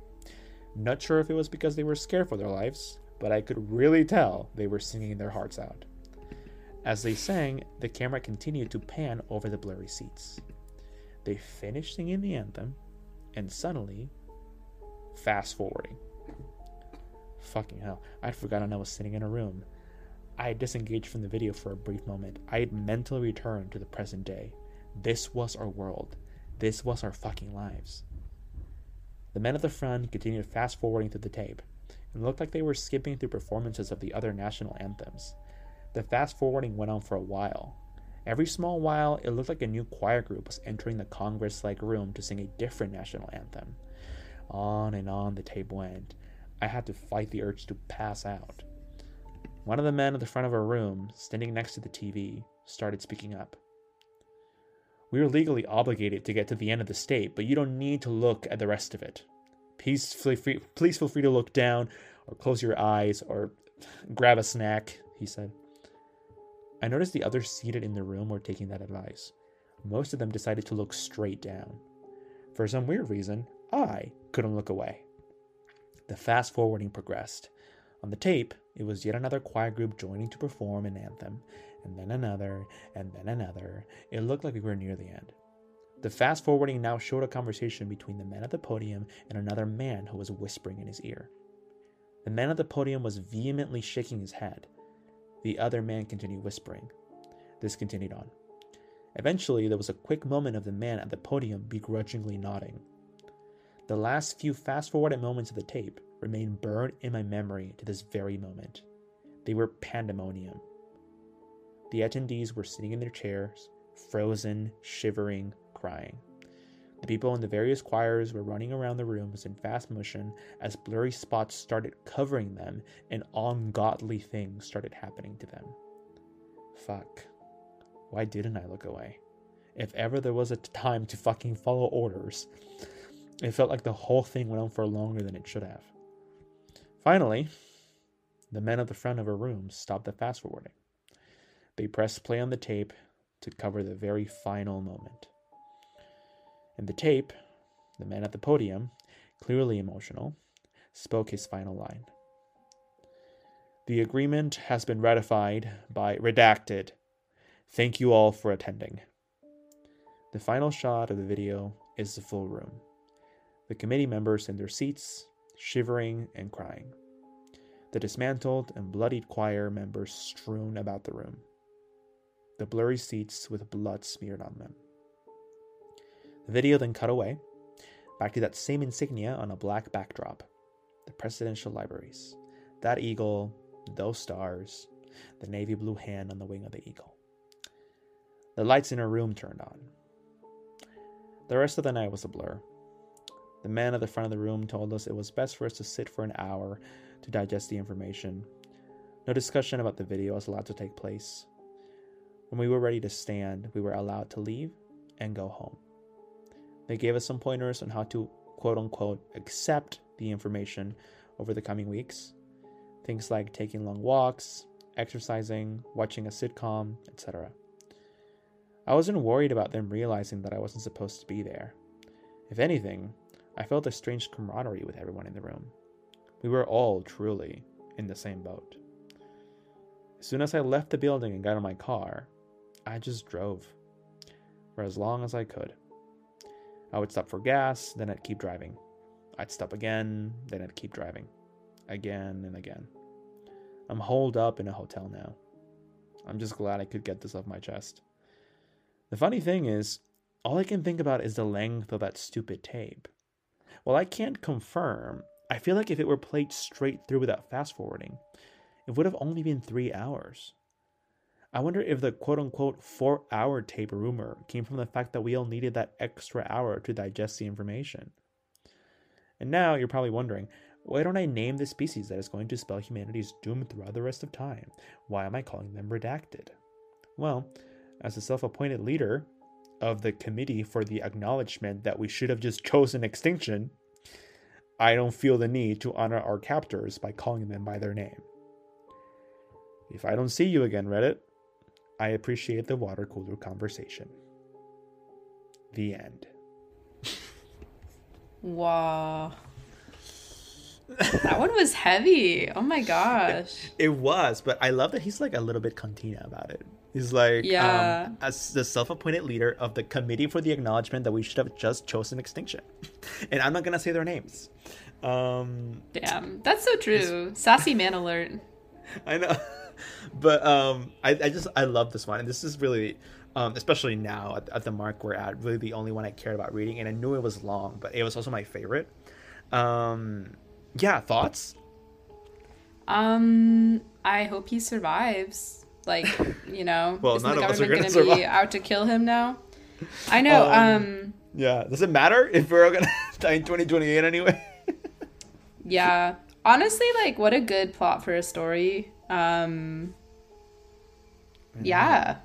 Not sure if it was because they were scared for their lives, but I could really tell they were singing their hearts out. As they sang, the camera continued to pan over the blurry seats. They finished singing the anthem, and suddenly, fast forwarding. Fucking hell, I'd forgotten I was sitting in a room. I had disengaged from the video for a brief moment. I had mentally returned to the present day. This was our world. This was our fucking lives. The men at the front continued fast forwarding through the tape. It looked like they were skipping through performances of the other national anthems. The fast forwarding went on for a while, Every small while, it looked like a new choir group was entering the Congress like room to sing a different national anthem. On and on the tape went. I had to fight the urge to pass out. One of the men at the front of our room, standing next to the TV, started speaking up. We are legally obligated to get to the end of the state, but you don't need to look at the rest of it. Please free, please feel free to look down, or close your eyes, or grab a snack, he said. I noticed the others seated in the room were taking that advice. Most of them decided to look straight down. For some weird reason, I couldn't look away. The fast forwarding progressed. On the tape, it was yet another choir group joining to perform an anthem, and then another, and then another. It looked like we were near the end. The fast forwarding now showed a conversation between the man at the podium and another man who was whispering in his ear. The man at the podium was vehemently shaking his head. The other man continued whispering. This continued on. Eventually, there was a quick moment of the man at the podium begrudgingly nodding. The last few fast forwarded moments of the tape remain burned in my memory to this very moment. They were pandemonium. The attendees were sitting in their chairs, frozen, shivering, crying. The people in the various choirs were running around the rooms in fast motion as blurry spots started covering them and ungodly things started happening to them. Fuck. Why didn't I look away? If ever there was a time to fucking follow orders, it felt like the whole thing went on for longer than it should have. Finally, the men at the front of a room stopped the fast forwarding. They pressed play on the tape to cover the very final moment. In the tape, the man at the podium, clearly emotional, spoke his final line. The agreement has been ratified by redacted. Thank you all for attending. The final shot of the video is the full room. The committee members in their seats, shivering and crying. The dismantled and bloodied choir members strewn about the room. The blurry seats with blood smeared on them. The video then cut away, back to that same insignia on a black backdrop the presidential libraries. That eagle, those stars, the navy blue hand on the wing of the eagle. The lights in her room turned on. The rest of the night was a blur. The man at the front of the room told us it was best for us to sit for an hour to digest the information. No discussion about the video was allowed to take place. When we were ready to stand, we were allowed to leave and go home. They gave us some pointers on how to quote unquote accept the information over the coming weeks. Things like taking long walks, exercising, watching a sitcom, etc. I wasn't worried about them realizing that I wasn't supposed to be there. If anything, I felt a strange camaraderie with everyone in the room. We were all truly in the same boat. As soon as I left the building and got in my car, I just drove for as long as I could. I would stop for gas, then I'd keep driving. I'd stop again, then I'd keep driving. Again and again. I'm holed up in a hotel now. I'm just glad I could get this off my chest. The funny thing is, all I can think about is the length of that stupid tape. While I can't confirm, I feel like if it were played straight through without fast forwarding, it would have only been three hours. I wonder if the quote unquote four hour tape rumor came from the fact that we all needed that extra hour to digest the information. And now you're probably wondering, why don't I name the species that is going to spell humanity's doom throughout the rest of time? Why am I calling them redacted? Well, as a self appointed leader of the committee for the acknowledgement that we should have just chosen extinction, I don't feel the need to honor our captors by calling them by their name. If I don't see you again, Reddit, I appreciate the water cooler conversation. The end. Wow. that one was heavy. Oh my gosh. It was, but I love that he's like a little bit cantina about it. He's like, Yeah. um, as the self-appointed leader of the committee for the acknowledgement that we should have just chosen extinction, and I'm not gonna say their names. Um, Damn. That's so true. Sassy man alert. I know, but um, I, I just I love this one, and this is really, um, especially now at, at the mark we're at, really the only one I cared about reading, and I knew it was long, but it was also my favorite. Um, yeah, thoughts? Um, I hope he survives. Like, you know, Well, isn't the of us are government gonna gonna, be out to kill him now? I know. Um, Um, Yeah, does it matter if we're all gonna die in 2028 anyway? yeah. Honestly, like, what a good plot for a story. Um, yeah.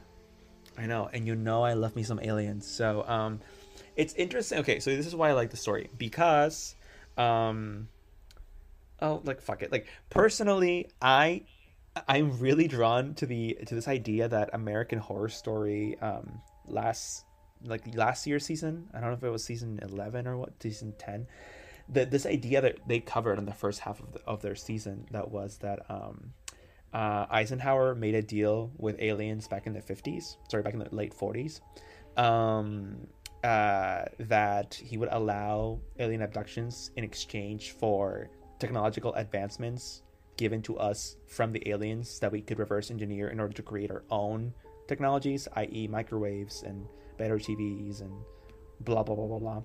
I know, and you know I love me some aliens. So um it's interesting. Okay, so this is why I like the story because um oh like fuck it. Like personally, I I'm really drawn to the to this idea that American Horror Story um last like last year's season, I don't know if it was season 11 or what, season 10. That this idea that they covered in the first half of, the, of their season that was that um uh, Eisenhower made a deal with aliens back in the 50s, sorry, back in the late 40s, um, uh, that he would allow alien abductions in exchange for technological advancements given to us from the aliens that we could reverse engineer in order to create our own technologies, i.e., microwaves and better TVs and blah, blah, blah, blah, blah.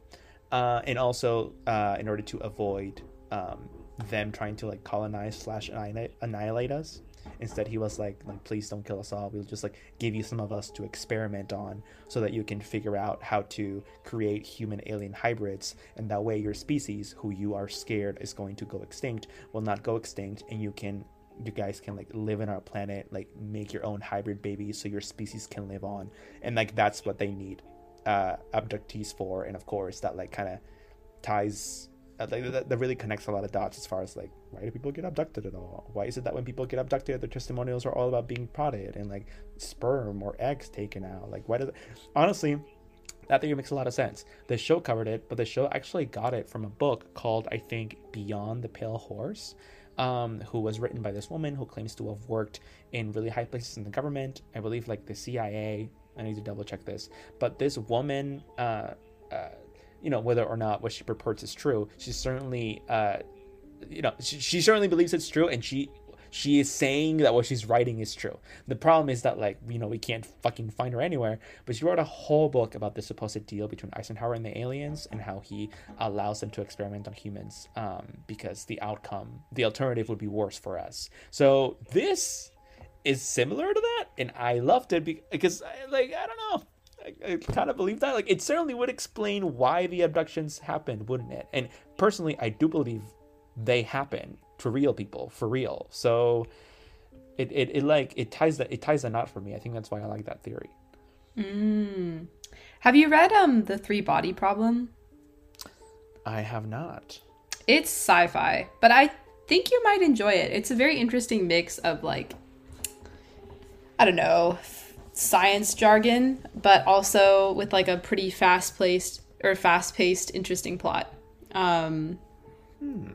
Uh, and also uh, in order to avoid um, them trying to like colonize slash annihilate, annihilate us Instead, he was like, like please don't kill us all. We'll just like give you some of us to experiment on, so that you can figure out how to create human alien hybrids, and that way your species, who you are scared is going to go extinct, will not go extinct, and you can you guys can like live in our planet, like make your own hybrid babies, so your species can live on, and like that's what they need uh, abductees for, and of course that like kind of ties like that, that really connects a lot of dots as far as like why do people get abducted at all? Why is it that when people get abducted, their testimonials are all about being prodded and like sperm or eggs taken out? Like why does honestly? That theory makes a lot of sense. The show covered it, but the show actually got it from a book called I think Beyond the Pale Horse. Um, who was written by this woman who claims to have worked in really high places in the government. I believe like the CIA. I need to double check this. But this woman, uh, uh, you know, whether or not what she purports is true, she certainly, uh, you know, she, she certainly believes it's true, and she she is saying that what she's writing is true. The problem is that like you know we can't fucking find her anywhere. But she wrote a whole book about the supposed deal between Eisenhower and the aliens and how he allows them to experiment on humans um, because the outcome, the alternative would be worse for us. So this is similar to that, and I loved it because like I don't know. I, I kind of believe that. Like, it certainly would explain why the abductions happened, wouldn't it? And personally, I do believe they happen to real people for real. So it, it, it like it ties that it ties the knot for me. I think that's why I like that theory. Mm. Have you read um the three body problem? I have not. It's sci-fi, but I think you might enjoy it. It's a very interesting mix of like I don't know, science jargon, but also with like a pretty fast-paced or fast-paced interesting plot. Um hmm.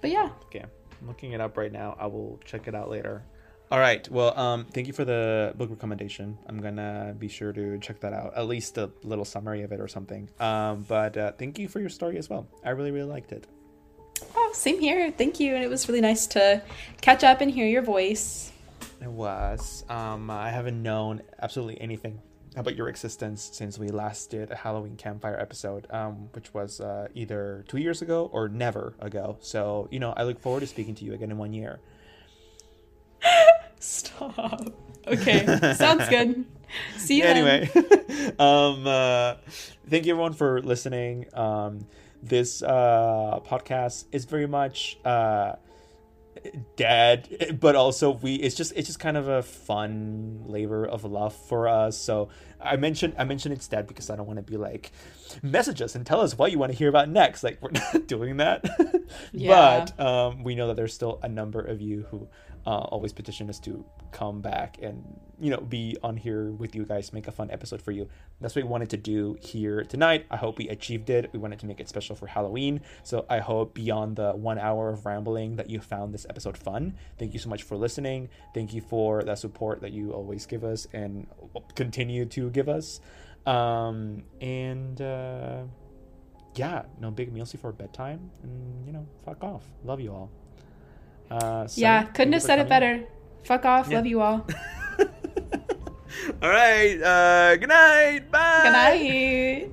But yeah. Okay. I'm looking it up right now. I will check it out later. All right. Well, um, thank you for the book recommendation. I'm gonna be sure to check that out, at least a little summary of it or something. Um, but uh, thank you for your story as well. I really, really liked it. Oh, same here. Thank you, and it was really nice to catch up and hear your voice. It was. Um, I haven't known absolutely anything about your existence since we last did a Halloween campfire episode, um, which was uh, either two years ago or never ago. So, you know, I look forward to speaking to you again in one year. Stop. Okay, sounds good. See you anyway. um, uh, thank you everyone for listening. Um, this uh, podcast is very much uh, dead but also we it's just it's just kind of a fun labor of love for us. So i mentioned i mentioned it's dead because i don't want to be like message us and tell us what you want to hear about next. Like we're not doing that. Yeah. but um, we know that there's still a number of you who uh, always petition us to come back and you know be on here with you guys make a fun episode for you. That's what we wanted to do here tonight. I hope we achieved it. We wanted to make it special for halloween. So i hope beyond the one hour of rambling that you found this episode fun. Thank you so much for listening. Thank you for that support that you always give us and continue to give us. Um, and uh, yeah no big meals before bedtime. And you know fuck off. Love you all uh, yeah, couldn't have said it better. Fuck off. Yeah. Love you all. all right. Uh, good night. Bye. Good night.